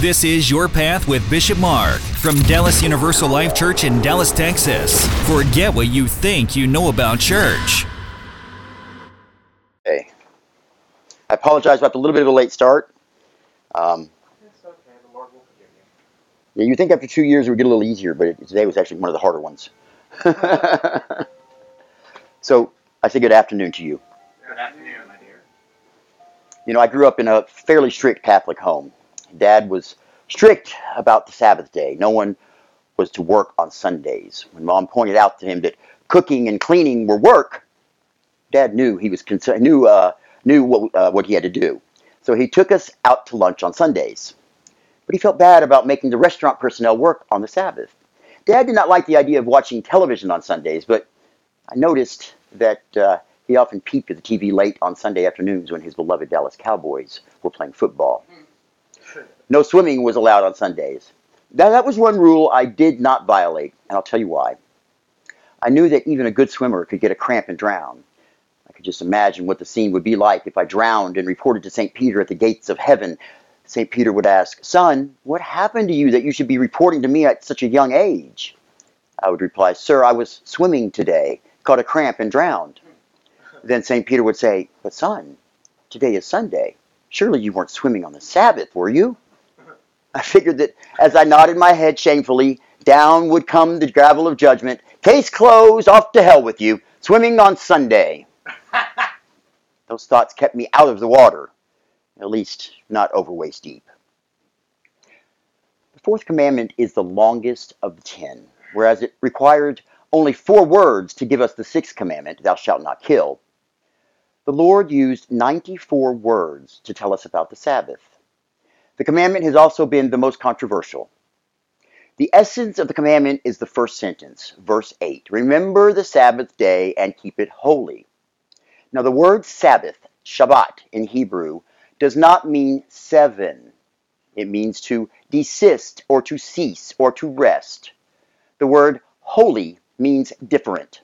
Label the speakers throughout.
Speaker 1: This is Your Path with Bishop Mark from Dallas Universal Life Church in Dallas, Texas. Forget what you think you know about church.
Speaker 2: Hey, I apologize about the little bit of a late start. Um,
Speaker 3: It's okay. The Lord will forgive you.
Speaker 2: yeah, you think after two years it would get a little easier, but it, today was actually one of the harder ones. so I say good afternoon to you.
Speaker 3: Good afternoon, my dear.
Speaker 2: You know, I grew up in a fairly strict Catholic home. Dad was strict about the Sabbath day. No one was to work on Sundays. When Mom pointed out to him that cooking and cleaning were work, Dad knew he was concerned, knew uh, knew what uh, what he had to do. So he took us out to lunch on Sundays. But he felt bad about making the restaurant personnel work on the Sabbath. Dad did not like the idea of watching television on Sundays, but I noticed that uh, he often peeped at the TV late on Sunday afternoons when his beloved Dallas Cowboys were playing football. No swimming was allowed on Sundays. Now, that was one rule I did not violate, and I'll tell you why. I knew that even a good swimmer could get a cramp and drown. I could just imagine what the scene would be like if I drowned and reported to St. Peter at the gates of heaven. St. Peter would ask, Son, what happened to you that you should be reporting to me at such a young age? I would reply, Sir, I was swimming today, caught a cramp and drowned. Then St. Peter would say, But son, today is Sunday. Surely you weren't swimming on the Sabbath, were you? I figured that as I nodded my head shamefully, down would come the gravel of judgment. Case closed, off to hell with you. Swimming on Sunday. Those thoughts kept me out of the water, at least not over waist deep. The fourth commandment is the longest of the ten, whereas it required only four words to give us the sixth commandment, thou shalt not kill. The Lord used 94 words to tell us about the Sabbath. The commandment has also been the most controversial. The essence of the commandment is the first sentence, verse 8. Remember the Sabbath day and keep it holy. Now, the word Sabbath, Shabbat in Hebrew, does not mean seven. It means to desist or to cease or to rest. The word holy means different.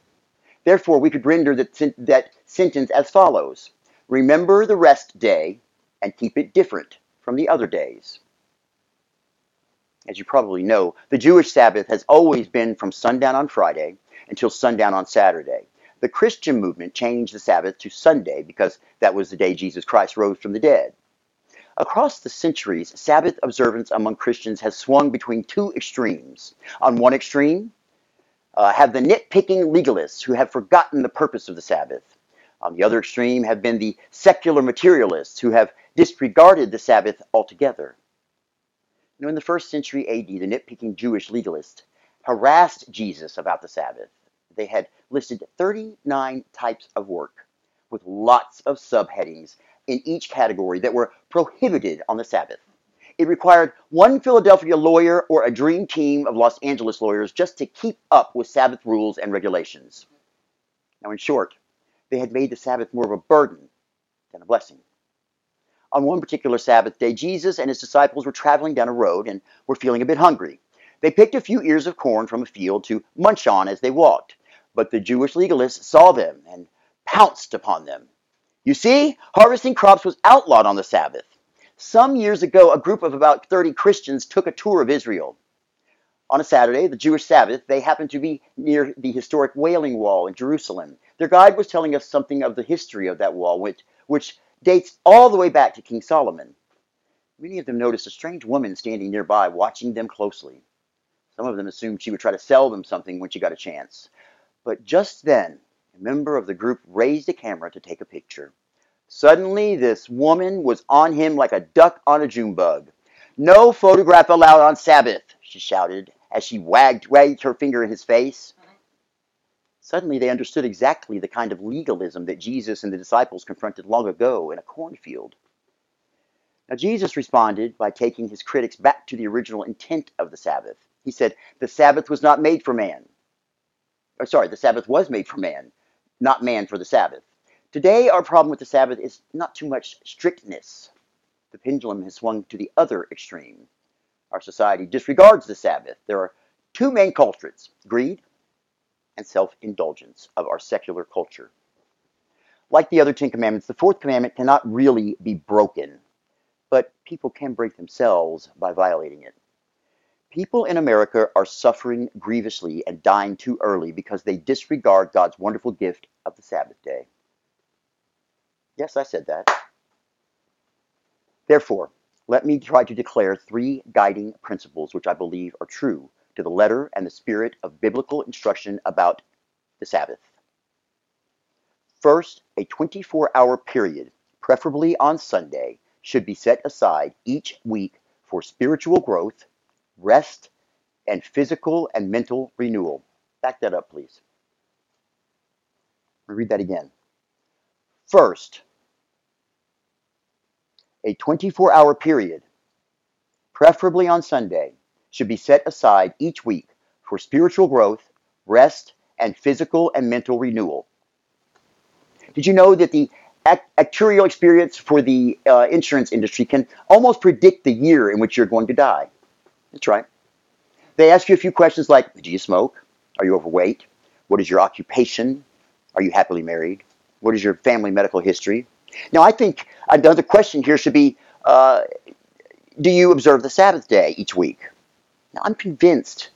Speaker 2: Therefore, we could render that, that sentence as follows Remember the rest day and keep it different from the other days. As you probably know, the Jewish Sabbath has always been from sundown on Friday until sundown on Saturday. The Christian movement changed the Sabbath to Sunday because that was the day Jesus Christ rose from the dead. Across the centuries, Sabbath observance among Christians has swung between two extremes. On one extreme, uh, have the nitpicking legalists who have forgotten the purpose of the Sabbath. On the other extreme have been the secular materialists who have disregarded the Sabbath altogether. You know, in the first century AD, the nitpicking Jewish legalists harassed Jesus about the Sabbath. They had listed 39 types of work with lots of subheadings in each category that were prohibited on the Sabbath. It required one Philadelphia lawyer or a dream team of Los Angeles lawyers just to keep up with Sabbath rules and regulations. Now, in short, they had made the Sabbath more of a burden than a blessing. On one particular Sabbath day, Jesus and his disciples were traveling down a road and were feeling a bit hungry. They picked a few ears of corn from a field to munch on as they walked, but the Jewish legalists saw them and pounced upon them. You see, harvesting crops was outlawed on the Sabbath. Some years ago, a group of about 30 Christians took a tour of Israel. On a Saturday, the Jewish Sabbath, they happened to be near the historic Wailing Wall in Jerusalem. Their guide was telling us something of the history of that wall, which, which dates all the way back to King Solomon. Many of them noticed a strange woman standing nearby, watching them closely. Some of them assumed she would try to sell them something when she got a chance. But just then, a member of the group raised a camera to take a picture. Suddenly, this woman was on him like a duck on a June bug. No photograph allowed on Sabbath, she shouted as she wagged, wagged her finger in his face. Suddenly, they understood exactly the kind of legalism that Jesus and the disciples confronted long ago in a cornfield. Now, Jesus responded by taking his critics back to the original intent of the Sabbath. He said, The Sabbath was not made for man. Or, sorry, the Sabbath was made for man, not man for the Sabbath. Today, our problem with the Sabbath is not too much strictness. The pendulum has swung to the other extreme. Our society disregards the Sabbath. There are two main culprits greed and self indulgence of our secular culture. Like the other Ten Commandments, the fourth commandment cannot really be broken. but people can break themselves by violating it. People in America are suffering grievously and dying too early because they disregard God's wonderful gift of the Sabbath day. Yes, I said that. Therefore, let me try to declare three guiding principles which I believe are true to the letter and the spirit of biblical instruction about the Sabbath. First, a 24 hour period, preferably on Sunday, should be set aside each week for spiritual growth, rest, and physical and mental renewal. Back that up, please. Read that again. First, a 24 hour period, preferably on Sunday, should be set aside each week for spiritual growth, rest, and physical and mental renewal. Did you know that the actuarial experience for the uh, insurance industry can almost predict the year in which you're going to die? That's right. They ask you a few questions like Do you smoke? Are you overweight? What is your occupation? Are you happily married? What is your family medical history? Now, I think another question here should be uh, Do you observe the Sabbath day each week? Now, I'm convinced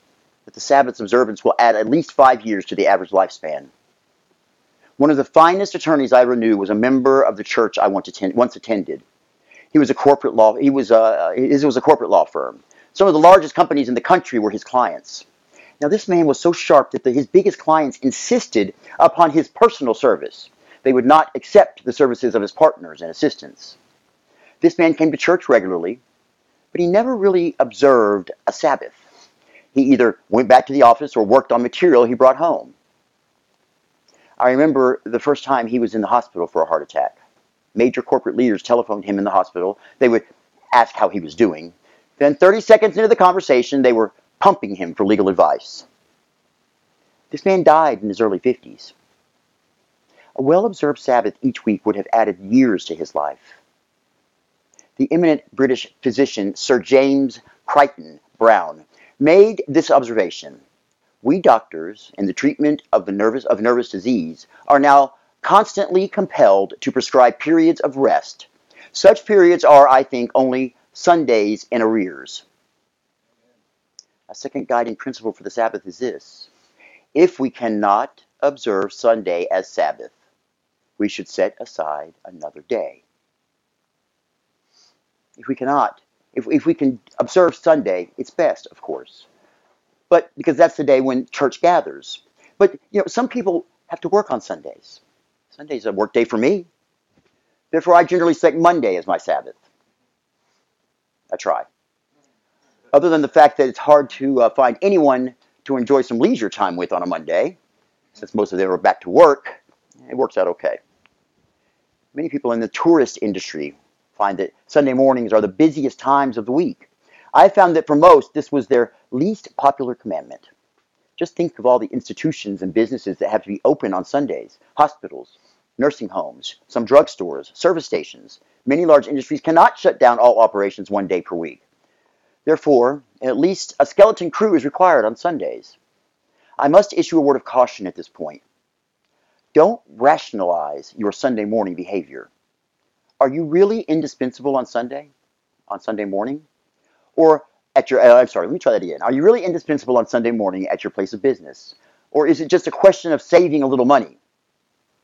Speaker 2: that the Sabbath observance will add at least five years to the average lifespan. One of the finest attorneys I ever knew was a member of the church I once attended. He was a corporate law. He was a, it was a corporate law firm. Some of the largest companies in the country were his clients. Now, this man was so sharp that the, his biggest clients insisted upon his personal service. They would not accept the services of his partners and assistants. This man came to church regularly, but he never really observed a Sabbath. He either went back to the office or worked on material he brought home. I remember the first time he was in the hospital for a heart attack. Major corporate leaders telephoned him in the hospital. They would ask how he was doing. Then, 30 seconds into the conversation, they were pumping him for legal advice. This man died in his early 50s. A well observed Sabbath each week would have added years to his life. The eminent British physician Sir James Crichton Browne made this observation. We doctors, in the treatment of, the nervous, of nervous disease, are now constantly compelled to prescribe periods of rest. Such periods are, I think, only Sundays in arrears. A second guiding principle for the Sabbath is this if we cannot observe Sunday as Sabbath, we should set aside another day. If we cannot, if, if we can observe Sunday, it's best, of course. But because that's the day when church gathers. But you know, some people have to work on Sundays. Sunday's a work day for me. Therefore, I generally select Monday as my Sabbath. I try. Other than the fact that it's hard to uh, find anyone to enjoy some leisure time with on a Monday, since most of them are back to work, it works out okay. Many people in the tourist industry find that Sunday mornings are the busiest times of the week. I found that for most, this was their least popular commandment. Just think of all the institutions and businesses that have to be open on Sundays hospitals, nursing homes, some drugstores, service stations. Many large industries cannot shut down all operations one day per week. Therefore, at least a skeleton crew is required on Sundays. I must issue a word of caution at this point. Don't rationalize your Sunday morning behavior. Are you really indispensable on Sunday? On Sunday morning? Or at your, uh, I'm sorry, let me try that again. Are you really indispensable on Sunday morning at your place of business? Or is it just a question of saving a little money?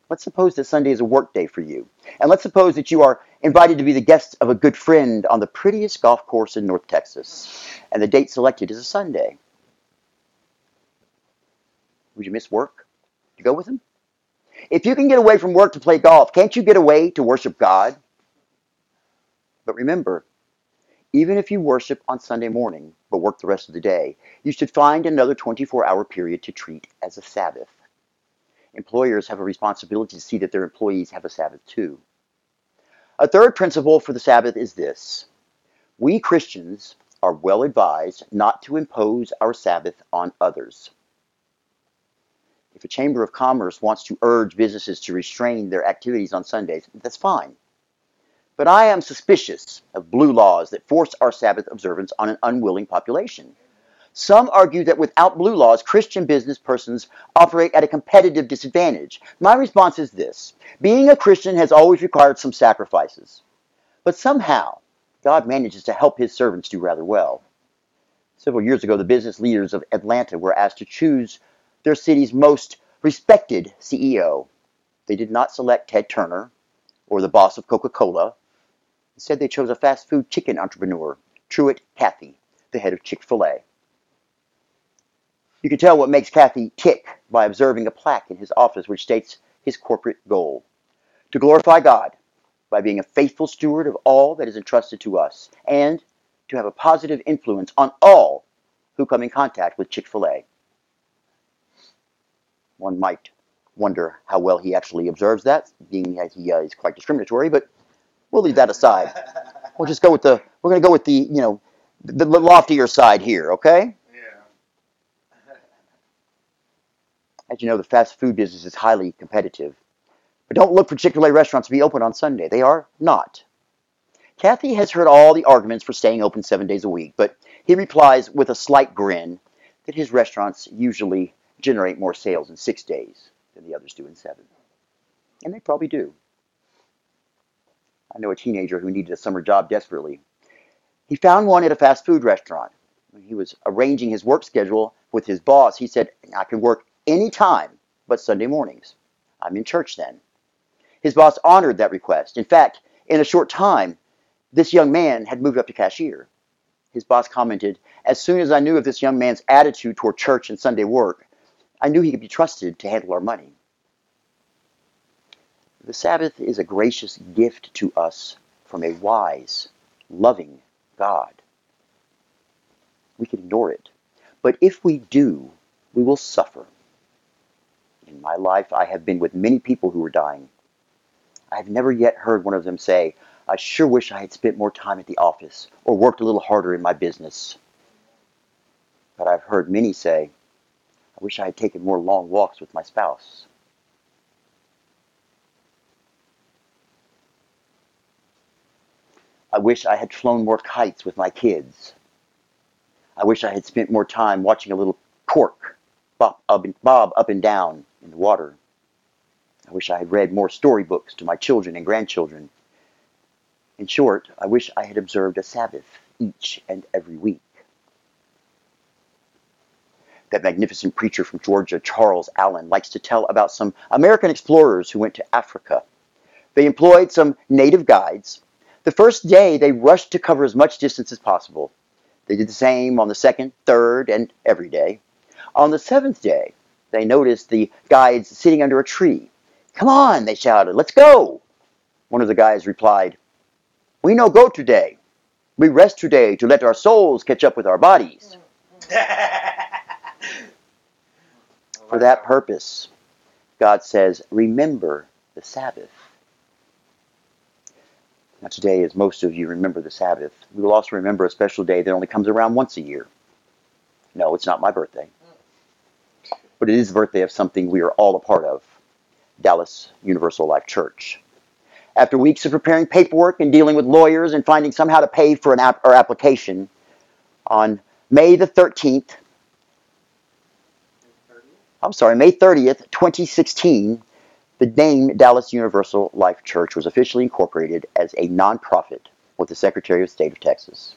Speaker 2: Let's suppose that Sunday is a work day for you. And let's suppose that you are invited to be the guest of a good friend on the prettiest golf course in North Texas. And the date selected is a Sunday. Would you miss work to go with him? If you can get away from work to play golf, can't you get away to worship God? But remember, even if you worship on Sunday morning but work the rest of the day, you should find another 24 hour period to treat as a Sabbath. Employers have a responsibility to see that their employees have a Sabbath too. A third principle for the Sabbath is this we Christians are well advised not to impose our Sabbath on others. If a chamber of commerce wants to urge businesses to restrain their activities on Sundays, that's fine. But I am suspicious of blue laws that force our Sabbath observance on an unwilling population. Some argue that without blue laws, Christian business persons operate at a competitive disadvantage. My response is this being a Christian has always required some sacrifices. But somehow, God manages to help his servants do rather well. Several years ago, the business leaders of Atlanta were asked to choose their city's most respected CEO. They did not select Ted Turner or the boss of Coca Cola. Instead, they chose a fast food chicken entrepreneur, Truett Cathy, the head of Chick fil A. You can tell what makes Cathy tick by observing a plaque in his office which states his corporate goal to glorify God by being a faithful steward of all that is entrusted to us and to have a positive influence on all who come in contact with Chick fil A. One might wonder how well he actually observes that, being that he uh, is quite discriminatory, but we'll leave that aside. We'll just go with the, we're going to go with the, you know, the, the loftier side here, okay?
Speaker 3: Yeah.
Speaker 2: As you know, the fast food business is highly competitive. But don't look for Chick fil A restaurants to be open on Sunday. They are not. Cathy has heard all the arguments for staying open seven days a week, but he replies with a slight grin that his restaurants usually generate more sales in six days than the others do in seven. And they probably do. I know a teenager who needed a summer job desperately. He found one at a fast food restaurant. When he was arranging his work schedule with his boss, he said, I can work any time but Sunday mornings. I'm in church then. His boss honored that request. In fact, in a short time, this young man had moved up to cashier. His boss commented, As soon as I knew of this young man's attitude toward church and Sunday work, I knew he could be trusted to handle our money. The Sabbath is a gracious gift to us from a wise, loving God. We can ignore it. But if we do, we will suffer. In my life, I have been with many people who are dying. I have never yet heard one of them say, I sure wish I had spent more time at the office or worked a little harder in my business. But I've heard many say, I wish I had taken more long walks with my spouse. I wish I had flown more kites with my kids. I wish I had spent more time watching a little cork bob up and, bob up and down in the water. I wish I had read more storybooks to my children and grandchildren. In short, I wish I had observed a Sabbath each and every week. That magnificent preacher from Georgia, Charles Allen, likes to tell about some American explorers who went to Africa. They employed some native guides. The first day, they rushed to cover as much distance as possible. They did the same on the second, third, and every day. On the seventh day, they noticed the guides sitting under a tree. Come on, they shouted, let's go. One of the guys replied, We no go today. We rest today to let our souls catch up with our bodies. For that purpose, God says, Remember the Sabbath. Today, as most of you remember the Sabbath, we will also remember a special day that only comes around once a year. No, it's not my birthday, but it is the birthday of something we are all a part of Dallas Universal Life Church. After weeks of preparing paperwork and dealing with lawyers and finding somehow to pay for an app, our application, on May the 13th, I'm sorry, May 30th, 2016, the name Dallas Universal Life Church was officially incorporated as a nonprofit with the Secretary of State of Texas.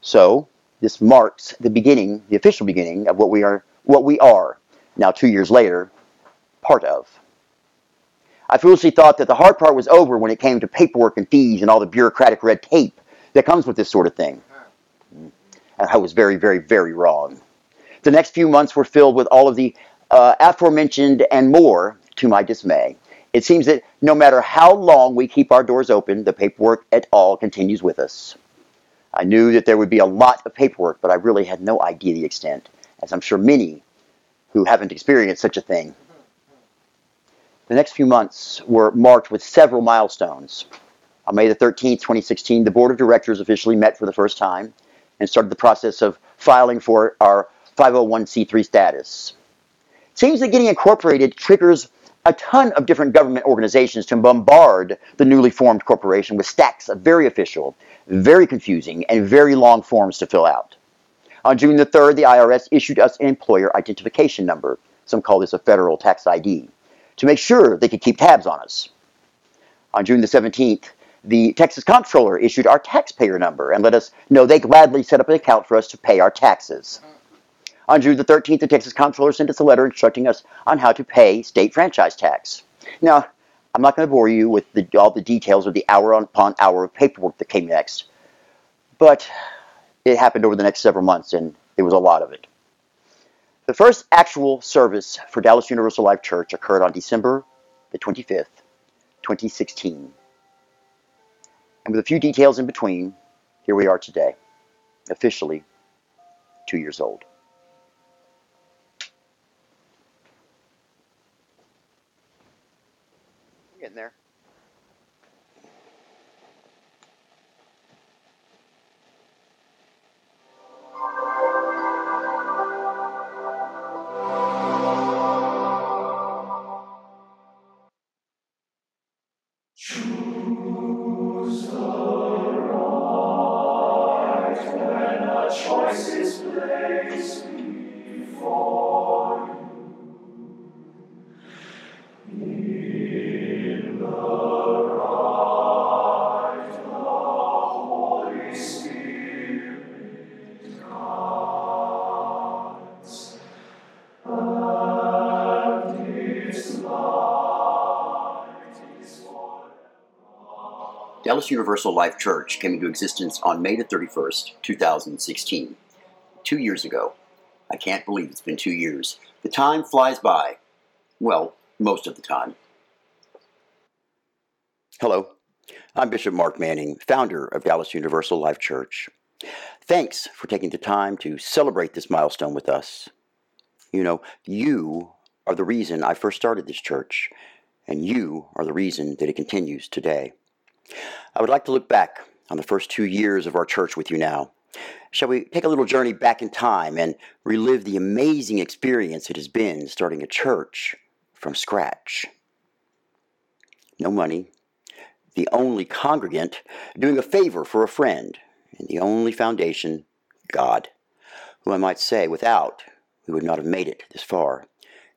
Speaker 2: So, this marks the beginning, the official beginning of what we are what we are now 2 years later part of. I foolishly thought that the hard part was over when it came to paperwork and fees and all the bureaucratic red tape that comes with this sort of thing. And I was very, very, very wrong. The next few months were filled with all of the uh, aforementioned and more to my dismay. It seems that no matter how long we keep our doors open, the paperwork at all continues with us. I knew that there would be a lot of paperwork, but I really had no idea the extent, as I'm sure many who haven't experienced such a thing. The next few months were marked with several milestones. On May the 13th, 2016, the board of directors officially met for the first time and started the process of filing for our 501c3 status. It seems that getting incorporated triggers a ton of different government organizations to bombard the newly formed corporation with stacks of very official, very confusing, and very long forms to fill out. On June the 3rd, the IRS issued us an employer identification number. Some call this a federal tax ID to make sure they could keep tabs on us. On June the 17th, The Texas Comptroller issued our taxpayer number and let us know they gladly set up an account for us to pay our taxes. On June the 13th, the Texas Comptroller sent us a letter instructing us on how to pay state franchise tax. Now, I'm not going to bore you with the, all the details of the hour upon hour of paperwork that came next, but it happened over the next several months, and it was a lot of it. The first actual service for Dallas Universal Life Church occurred on December the 25th, 2016. And with a few details in between, here we are today, officially two years old. There. Universal Life Church came into existence on May the 31st, 2016. Two years ago. I can't believe it's been two years. The time flies by. Well, most of the time. Hello, I'm Bishop Mark Manning, founder of Dallas Universal Life Church. Thanks for taking the time to celebrate this milestone with us. You know, you are the reason I first started this church, and you are the reason that it continues today. I would like to look back on the first two years of our church with you now. Shall we take a little journey back in time and relive the amazing experience it has been starting a church from scratch? No money, the only congregant doing a favor for a friend, and the only foundation, God, who I might say without we would not have made it this far,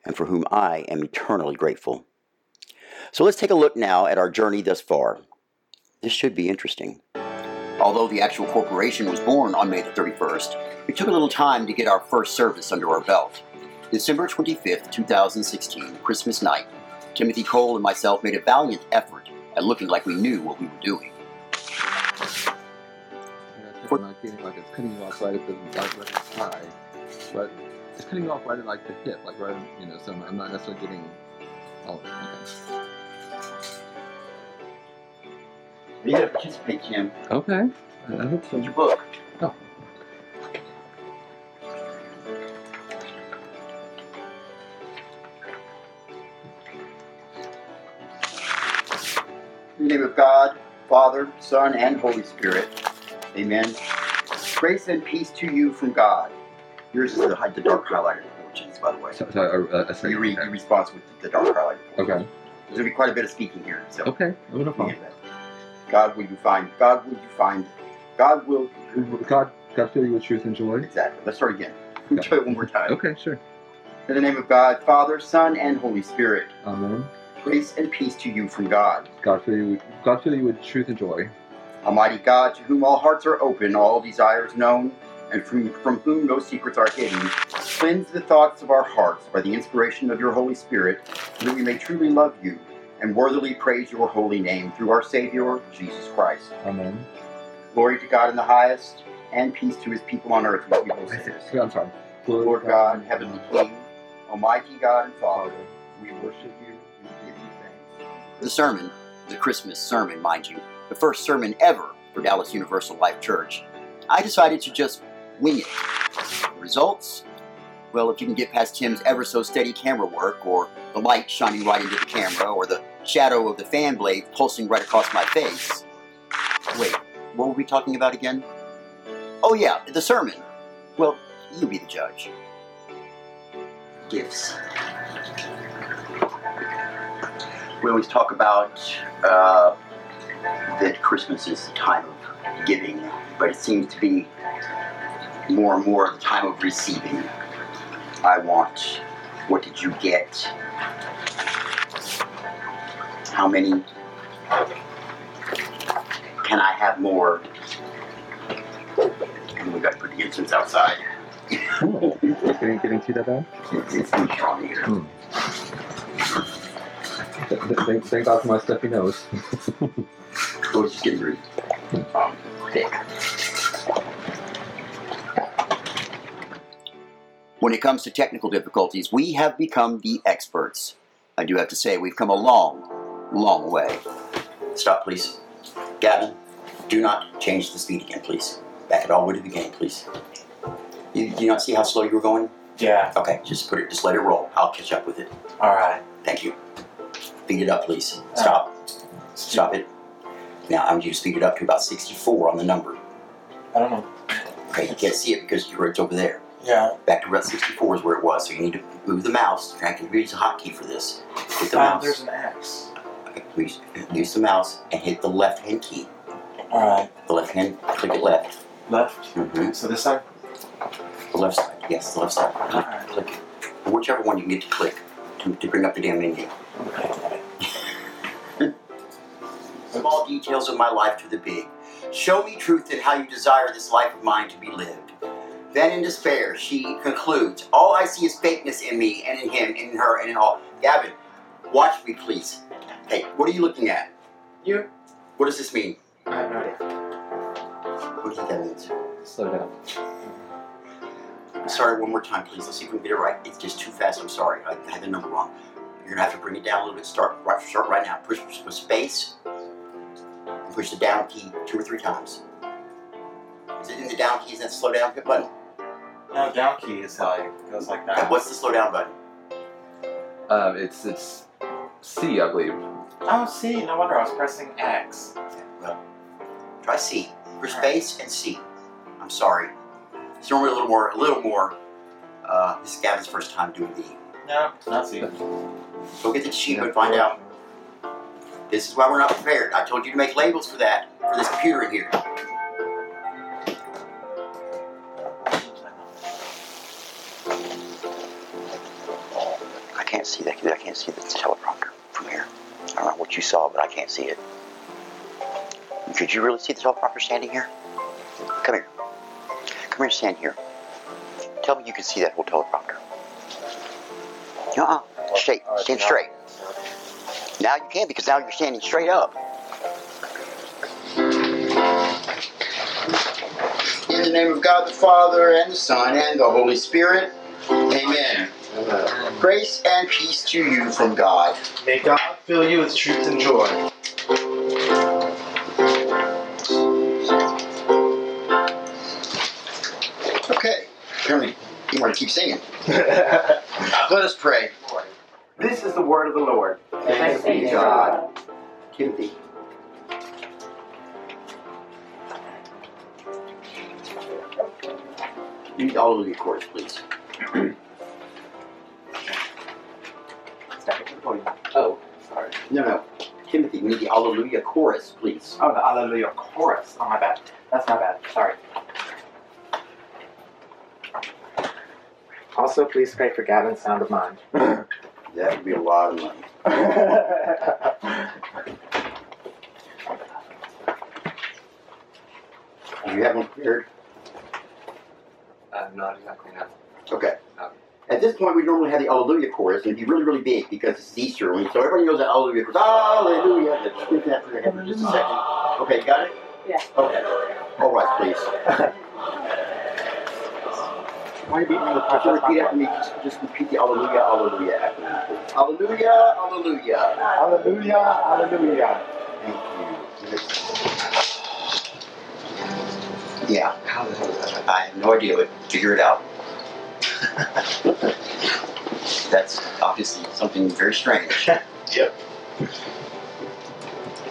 Speaker 2: and for whom I am eternally grateful. So let's take a look now at our journey thus far. This should be interesting. Although the actual corporation was born on May the 31st, it took a little time to get our first service under our belt. December 25th, 2016, Christmas night, Timothy Cole and myself made a valiant effort at looking like we knew what we were doing.
Speaker 3: For like it's cutting you off right at the like right the but it's cutting you off right at like the hip, like right, you know. So I'm not necessarily getting all of it. Okay.
Speaker 2: You gotta participate, Kim.
Speaker 3: Okay. I hope so.
Speaker 2: Your book.
Speaker 3: Oh.
Speaker 2: In the name of God, Father, Son, and Holy Spirit. Amen. Grace and peace to you from God. Yours is the, the dark highlighted portions, by the way.
Speaker 3: So, so uh, uh,
Speaker 2: So you read, you respond with the dark highlighted portions.
Speaker 3: Okay.
Speaker 2: There's gonna be quite a bit of speaking here, so
Speaker 3: Okay. Problem.
Speaker 2: God will you find? God will you find? God will.
Speaker 3: God, God fill you with truth and joy.
Speaker 2: Exactly. Let's start again. Let's try it one more time.
Speaker 3: Okay, sure.
Speaker 2: In the name of God, Father, Son, and Holy Spirit.
Speaker 3: Amen.
Speaker 2: Grace and peace to you from God.
Speaker 3: God fill you. With, God fill you with truth and joy.
Speaker 2: Almighty God, to whom all hearts are open, all desires known, and from, from whom no secrets are hidden, cleanse the thoughts of our hearts by the inspiration of your Holy Spirit, so that we may truly love you and worthily praise your holy name through our Savior, Jesus Christ.
Speaker 3: Amen.
Speaker 2: Glory to God in the highest, and peace to his people on earth, whose people
Speaker 3: sinners. I'm sorry.
Speaker 2: Lord God, Heavenly King, Almighty God and Father,
Speaker 3: Father,
Speaker 2: we worship you and give you thanks.
Speaker 1: The sermon, the Christmas sermon, mind you, the first sermon ever for Dallas Universal Life Church, I decided to just wing it. The results? Well, if you can get past Tim's ever so steady camera work, or the light shining right into the camera, or the shadow of the fan blade pulsing right across my face. Wait, what were we talking about again? Oh, yeah, the sermon. Well, you be the judge. Gifts. We always talk about uh, that Christmas is the time of giving, but it seems to be more and more the time of receiving. I want, what did you get? How many?
Speaker 2: Can I have more? And we got pretty good incense outside.
Speaker 3: Oh, getting, getting to that bad?
Speaker 2: It's, it's too strong here.
Speaker 3: Th- Thank, thank God for my stuffy nose.
Speaker 2: So it's getting really um, thick. When it comes to technical difficulties, we have become the experts. I do have to say, we've come a long, long way. Stop, please. Gavin, do not change the speed again, please. Back it all the way to the beginning, please. You, do you not see how slow you were going?
Speaker 4: Yeah.
Speaker 2: Okay, just put it, just let it roll. I'll catch up with it.
Speaker 4: All right.
Speaker 2: Thank you. Speed it up, please. Stop. Stop it. Now, I want you to speed it up to about 64 on the number.
Speaker 4: I don't know.
Speaker 2: Okay, you can't see it because you're it's over there.
Speaker 4: Yeah.
Speaker 2: Back to about 64 is where it was. So you need to move the mouse. I can use a hotkey for this. Hit the
Speaker 4: Uh,
Speaker 2: mouse.
Speaker 4: there's an X.
Speaker 2: Please use the mouse and hit the left hand key.
Speaker 4: All right.
Speaker 2: The left hand, click it left.
Speaker 4: Left.
Speaker 2: Mm-hmm.
Speaker 4: So this side.
Speaker 2: The left side. Yes, the left side.
Speaker 4: All
Speaker 2: Click,
Speaker 4: right.
Speaker 2: click it. Whichever one you can get to click to, to bring up the damn menu.
Speaker 4: Okay.
Speaker 2: Small details of my life to the big. Show me truth in how you desire this life of mine to be lived. Then in despair, she concludes, All I see is fakeness in me and in him and in her and in all. Gavin, watch me, please. Hey, what are you looking at?
Speaker 4: You.
Speaker 2: What does this mean?
Speaker 4: I have no idea.
Speaker 2: What do you think that means?
Speaker 3: Slow down.
Speaker 2: Sorry, one more time, please. Let's see if we can get it right. It's just too fast. I'm sorry. I had the number wrong. You're gonna have to bring it down a little bit. Start right, start right now. Push, push space. And push the down key two or three times. Is it in the down key? Is that the slow down button?
Speaker 4: No, down key is how it goes like
Speaker 2: And
Speaker 4: that.
Speaker 2: what's the slow down button?
Speaker 3: Um, it's it's C, I believe.
Speaker 4: Oh, see, no wonder I was pressing X.
Speaker 2: Okay, well, try C. Push space and C. I'm sorry. It's normally a little more. A little more. Uh, this is Gavin's first time doing the.
Speaker 4: No, not C.
Speaker 2: Go get the sheet and find out. This is why we're not prepared. I told you to make labels for that for this computer in here.
Speaker 1: I can't see that. I can't see the teleprompter from here. I don't know what you saw, but I can't see it. Could you really see the teleprompter standing here? Come here. Come here, stand here. Tell me you can see that whole teleprompter. Uh-uh. Straight. Stand straight. Now you can because now you're standing straight up.
Speaker 2: In the name of God the Father, and the Son, and the Holy Spirit. Amen. Grace and peace to you from God.
Speaker 4: May God fill you with truth and joy.
Speaker 2: Okay. Apparently, you want to keep singing. Let us pray.
Speaker 4: This is the word of the Lord.
Speaker 2: Thanks be to God. Timothy. Read all of your chorus, please. No, no. Timothy, we need the Alleluia chorus, please.
Speaker 4: Oh, the Alleluia chorus. Oh, my bad. That's my bad. Sorry. Also, please pray for Gavin's sound of mind.
Speaker 2: That would be a lot of money. You have one prepared?
Speaker 3: Uh, not exactly now.
Speaker 2: Okay. At this point, we normally have the Alleluia chorus, and it'd be really, really big because it's Easter, and so everybody knows that Alleluia chorus. Alleluia! Let's that for your head for just a second. Okay, got it?
Speaker 5: Yeah.
Speaker 2: Okay. All right, please.
Speaker 4: Why are you beating me with
Speaker 2: If repeat after me, just, just repeat the Alleluia, Alleluia after me. please. Alleluia, Alleluia.
Speaker 4: Hallelujah, hallelujah.
Speaker 2: Thank you. Yeah.
Speaker 3: how the hell is that?
Speaker 2: I have no idea, but figure it out. That's obviously something very strange. Yep.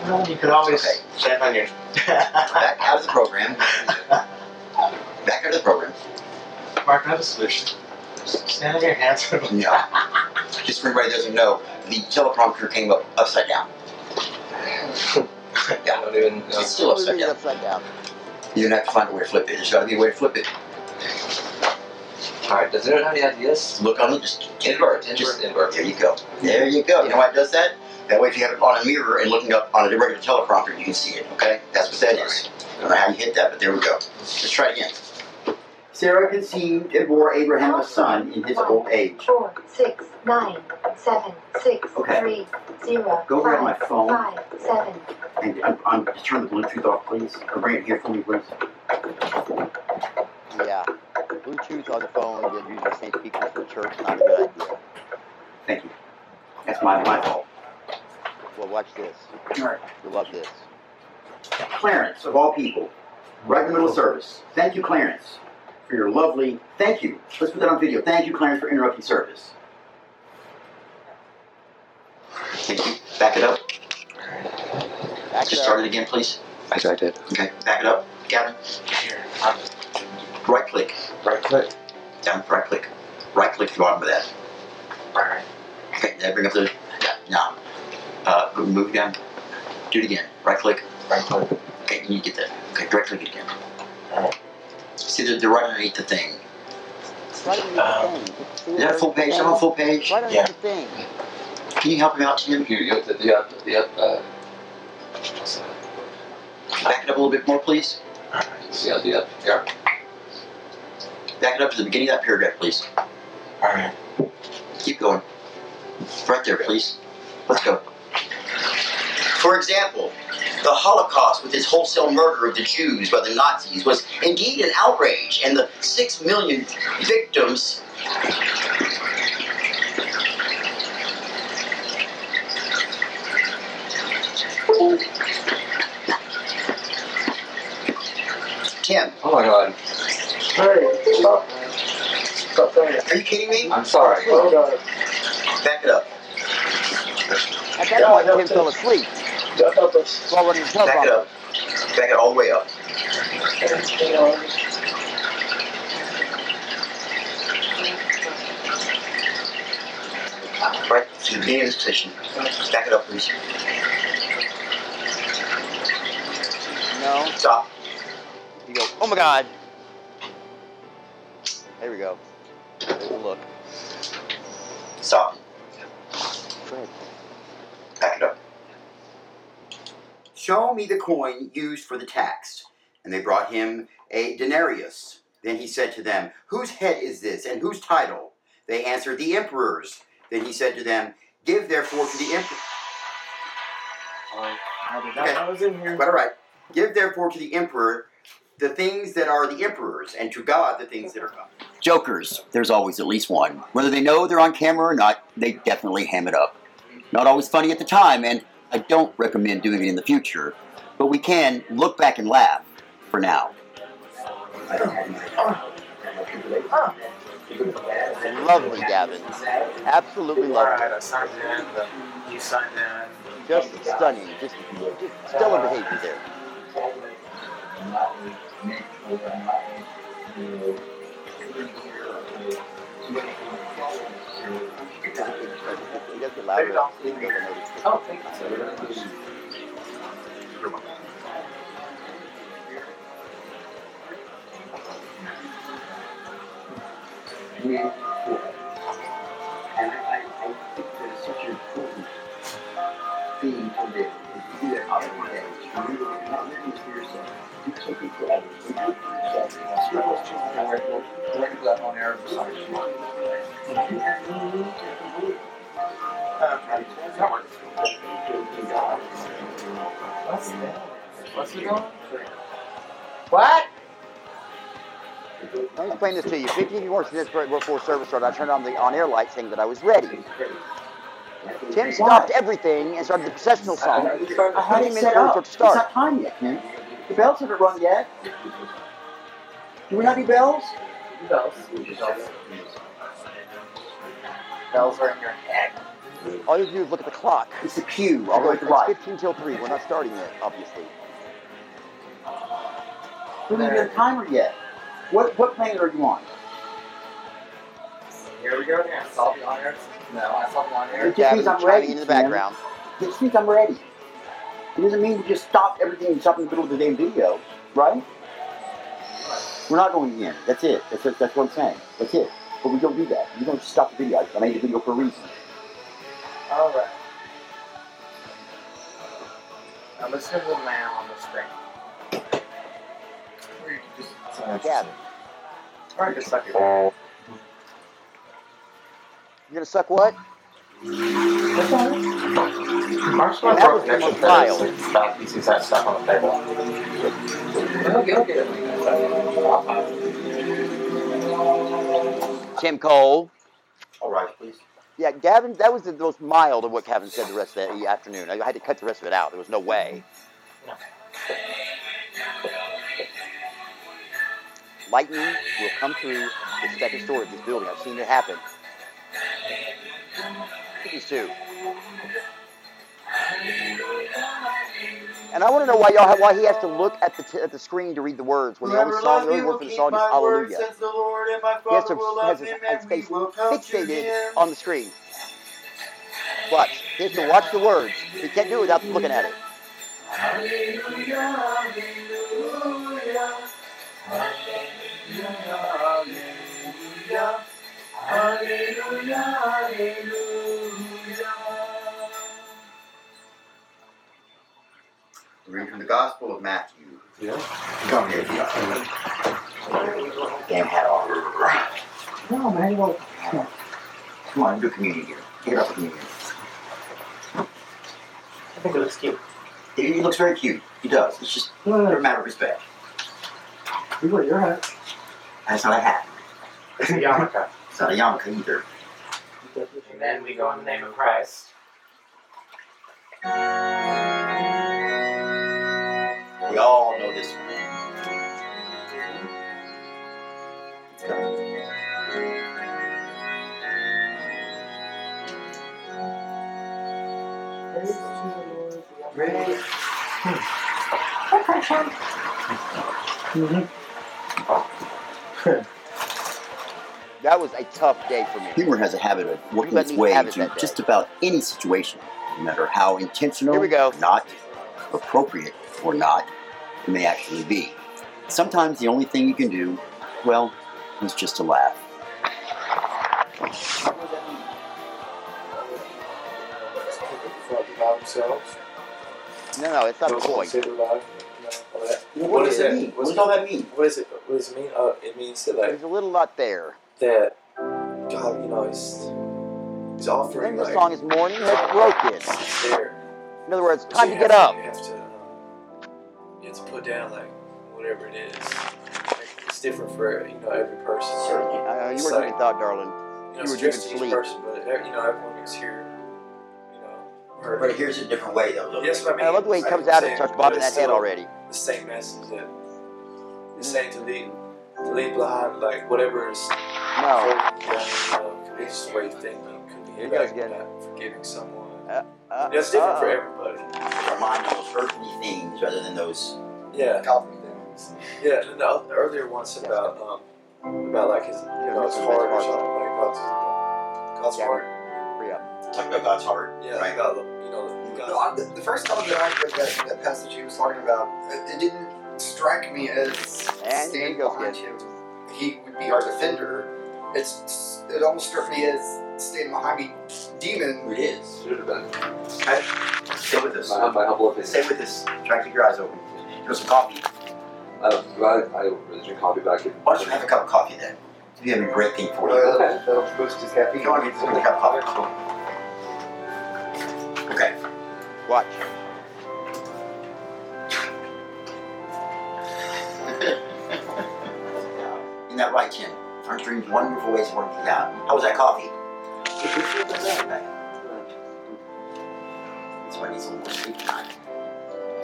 Speaker 4: Well, you could always
Speaker 2: Okay.
Speaker 4: stand on your.
Speaker 2: Back out of the program. Back out of the program.
Speaker 4: Mark, I have a solution. Stand on your hands.
Speaker 2: No. Just for anybody that doesn't know, the teleprompter came up upside down.
Speaker 3: I don't even know.
Speaker 2: It's still upside down.
Speaker 1: upside down.
Speaker 2: You're gonna have to find a way to flip it. There's gotta be a way to flip it.
Speaker 3: Alright, does anyone have any ideas?
Speaker 2: Look on it, just get it
Speaker 3: Invert,
Speaker 2: Just-
Speaker 3: invert, invert.
Speaker 2: There you go. There you go. You know why it does that? That way, if you have it on a mirror and looking up on a regular teleprompter, you can see it. Okay, that's what that is. I don't know how you hit that, but there we go. Let's try it again. Sarah conceived and bore Abraham a son in his old age.
Speaker 6: four, six, nine, seven, six,
Speaker 2: Okay.
Speaker 6: three, zero,
Speaker 2: Go over on my phone.
Speaker 6: five, seven.
Speaker 2: And I'm, I'm just turn the Bluetooth off, please. Or bring it here for me, please.
Speaker 1: Yeah. Bluetooth on the phone, you're using the same speakers for church, not a good idea.
Speaker 2: Thank you. That's my my fault.
Speaker 1: Well, watch this.
Speaker 2: All right.
Speaker 1: You'll love this.
Speaker 2: Clarence, of all people, right in the middle of service. Thank you, Clarence, for your lovely. Thank you. Let's put that on video. Thank you, Clarence, for interrupting service. Thank you. Back it up.
Speaker 1: Back
Speaker 2: Just
Speaker 1: it
Speaker 2: start it again, please.
Speaker 3: I I did.
Speaker 2: Okay. Back it up. Gavin.
Speaker 4: Here.
Speaker 2: Right click.
Speaker 3: Right click.
Speaker 2: Down. Right click. Right click at the bottom of that.
Speaker 4: alright.
Speaker 2: Okay. Then bring up the. Yeah. Now. Uh, go- move down. Do it again. Right click.
Speaker 3: Right click.
Speaker 2: Okay. You get that. Okay. Right click it again.
Speaker 3: Alright.
Speaker 2: See, they're, they're right underneath the thing.
Speaker 1: Right underneath
Speaker 4: Um,
Speaker 1: the thing. See
Speaker 2: Is that a full page? Is that on full page?
Speaker 1: Right underneath
Speaker 4: Yeah.
Speaker 1: the thing.
Speaker 2: Can you help me out, Tim?
Speaker 3: You, you have to, you have to, you have to, uh,
Speaker 2: Back it up a little bit more, please. Alright.
Speaker 3: Yeah, yeah, yeah.
Speaker 2: Back it up to the beginning of that paragraph, please.
Speaker 4: Alright.
Speaker 2: Keep going. Right there, please. Let's go. For example, the Holocaust with its wholesale murder of the Jews by the Nazis was indeed an outrage, and the six million victims. Tim,
Speaker 3: Oh my god.
Speaker 7: Hey, stop. Stop that.
Speaker 2: are you kidding me?
Speaker 3: I'm sorry.
Speaker 7: Oh, Hold on.
Speaker 2: Back it up.
Speaker 1: At that
Speaker 7: Yeah,
Speaker 1: point,
Speaker 7: I
Speaker 1: Tim
Speaker 7: know.
Speaker 1: fell asleep
Speaker 7: That help us.
Speaker 1: while running the
Speaker 2: Back it up. Back it all the way up. Right to the beginning of this position. Back it up, please.
Speaker 1: No.
Speaker 2: Stop.
Speaker 1: You go, oh my god. There we go. There's a look.
Speaker 2: Stop.
Speaker 1: Fred.
Speaker 2: Back it up. Show me the coin used for the tax. And they brought him a denarius. Then he said to them, Whose head is this, and whose title? They answered, The emperor's. Then he said to them, Give therefore to the emperor.
Speaker 4: I did not
Speaker 2: Okay.
Speaker 4: I was in here.
Speaker 2: But all right. Give therefore to the emperor the things that are the emperor's, and to God the things that are God. Jokers. There's always at least one. Whether they know they're on camera or not, they definitely ham it up. Not always funny at the time, and I don't recommend doing it in the future, but we can look back and laugh for now.
Speaker 1: Lovely, Gavin. Absolutely lovely.
Speaker 4: Alright, I signed in. The, you signed in.
Speaker 1: Just stunning. Just, just stellar behavior there. He
Speaker 3: Sorry.
Speaker 4: Okay. That works. What's that? What's it going? What?
Speaker 1: Let me explain this to you. 15 minutes before service started, I turned on the on-air light saying that I was ready. Tim stopped everything and started the processional song.
Speaker 2: I had
Speaker 1: 20
Speaker 2: it
Speaker 1: minutes
Speaker 2: set
Speaker 1: before
Speaker 2: up.
Speaker 1: it
Speaker 2: It's not time yet, Tim. The bells haven't rung yet. Do we not do bells?
Speaker 4: Bells. Bells are in your head.
Speaker 1: All you have to do is look at the clock.
Speaker 2: It's the cue. All the way to the
Speaker 1: It's
Speaker 2: right.
Speaker 1: 15 till 3. We're not starting yet, obviously.
Speaker 2: We don't even have a timer yet. What what planet are you on?
Speaker 4: Here we go again. Saw the on air. No, I saw the on air.
Speaker 2: It just means I'm ready.
Speaker 1: in the background.
Speaker 2: It just means I'm ready. It doesn't mean we just stop everything and stop in the middle of the damn video, right? We're not going again. That's it. That's, it. that's what I'm saying. That's it. But we don't do that. You don't stop the video. I made the video for a reason.
Speaker 4: Alright. Now listen to the man on the screen. Or you can just.
Speaker 1: Gavin,
Speaker 4: Or you can suck it.
Speaker 1: you're gonna suck what?
Speaker 4: Mark's going
Speaker 1: That
Speaker 4: to
Speaker 1: was
Speaker 4: throw connection
Speaker 1: wild.
Speaker 4: so he sees that stuff on the table. He'll get- he'll get it.
Speaker 1: Tim Cole.
Speaker 2: All right, please.
Speaker 1: Yeah, Gavin, that was the most mild of what Gavin said the rest of the afternoon. I had to cut the rest of it out. There was no way. Lightning will come through the second story of this building. I've seen it happen. These two. And I want to know why y'all have why he has to look at the t- at the screen to read the words when the only song the only word for the song is Hallelujah.
Speaker 2: says the Lord, and my
Speaker 1: He has to has his, his face fixated on the screen. Watch. He has to watch the words. He can't do it without looking at it.
Speaker 2: Reading from the Gospel of Matthew.
Speaker 3: Yeah.
Speaker 2: Come here, you Damn hat off.
Speaker 4: No, man, well,
Speaker 2: Come on, do communion here. Get up for communion.
Speaker 4: I think it looks cute.
Speaker 2: He, he looks very cute. He does. It's just a matter of respect.
Speaker 4: You wear your hat.
Speaker 2: That's not a hat.
Speaker 4: It's a yarmulke.
Speaker 2: It's not a yarmulke either.
Speaker 4: And then we go in the name of Christ.
Speaker 2: We all know this one. It's coming.
Speaker 1: That was a tough day for me.
Speaker 2: Humor has a habit of working
Speaker 1: let
Speaker 2: its way into just about any situation, no matter how intentional
Speaker 1: Here we go.
Speaker 2: not, appropriate or not, it may actually be. Sometimes the only thing you can do, well, is just to laugh.
Speaker 1: No, no, it's not a
Speaker 8: Don't
Speaker 1: point.
Speaker 8: say it loud, you know, all that.
Speaker 2: What, does it
Speaker 8: that?
Speaker 2: mean? What does all that mean?
Speaker 8: What is it? What does it mean? Uh, it means that like
Speaker 1: There's a little lot there.
Speaker 8: that God, you know, he's he's offering
Speaker 1: Then the
Speaker 8: like
Speaker 1: song is Morning Has Broken.
Speaker 8: he's.
Speaker 1: In other words, time to get
Speaker 8: have
Speaker 1: up.
Speaker 8: You have to, you have to put down like whatever it is. Like, it's different for you know every person.
Speaker 2: Certainly.
Speaker 1: Uh, you were
Speaker 8: like-
Speaker 1: thought, darling.
Speaker 8: You know,
Speaker 1: You were
Speaker 8: just
Speaker 1: drinking sleep.
Speaker 8: person, but uh, you know everyone is here. You know,
Speaker 2: But
Speaker 8: it.
Speaker 2: here's a different way, though.
Speaker 8: Yes, I mean.
Speaker 1: I love the way he comes out and starts bobbing that head already.
Speaker 8: The same message that he's saying to leave, to leave behind, like whatever is
Speaker 1: No.
Speaker 8: holding you know, could be just way of thinking, could be
Speaker 1: Here he goes
Speaker 8: like
Speaker 1: again.
Speaker 8: forgiving someone.
Speaker 1: Uh,
Speaker 8: It's different for
Speaker 1: uh-oh.
Speaker 8: everybody.
Speaker 2: Our mind on those earthly things rather than those
Speaker 8: Yeah,
Speaker 2: godly things.
Speaker 8: yeah. And the o- earlier ones about um about like his you know his
Speaker 1: Yeah,
Speaker 8: heart or
Speaker 1: heart.
Speaker 8: something like God's God's
Speaker 1: Yeah.
Speaker 8: heart.
Speaker 1: Hurry up.
Speaker 2: Talking about God's heart.
Speaker 8: Yeah,
Speaker 2: Right.
Speaker 8: God, you know, God.
Speaker 9: No, I- the, the first time that I read that, that passage he was talking about, it, it didn't strike me as
Speaker 1: And
Speaker 9: standing
Speaker 1: goes
Speaker 9: behind
Speaker 1: again.
Speaker 9: him. He would be our defender. It's it almost struck me as standing behind me, demon.
Speaker 2: It is.
Speaker 3: Should have been.
Speaker 2: Okay. Stay with us.
Speaker 3: My, my humble opinion.
Speaker 2: Stay with us. Try to keep your eyes open. Give us some coffee.
Speaker 3: I don't, I, I don't really drink coffee, but I could.
Speaker 2: Why don't you have a cup of coffee then? We have a great thing for you.
Speaker 9: Uh,
Speaker 3: Okay.
Speaker 9: That'll boost his caffeine.
Speaker 2: Come on, get a cup of coffee. Okay.
Speaker 1: Watch.
Speaker 2: Isn't that right, Tim? Aren't dreams wonderful ways of working out? How was that coffee? That's why I need some more sleep time.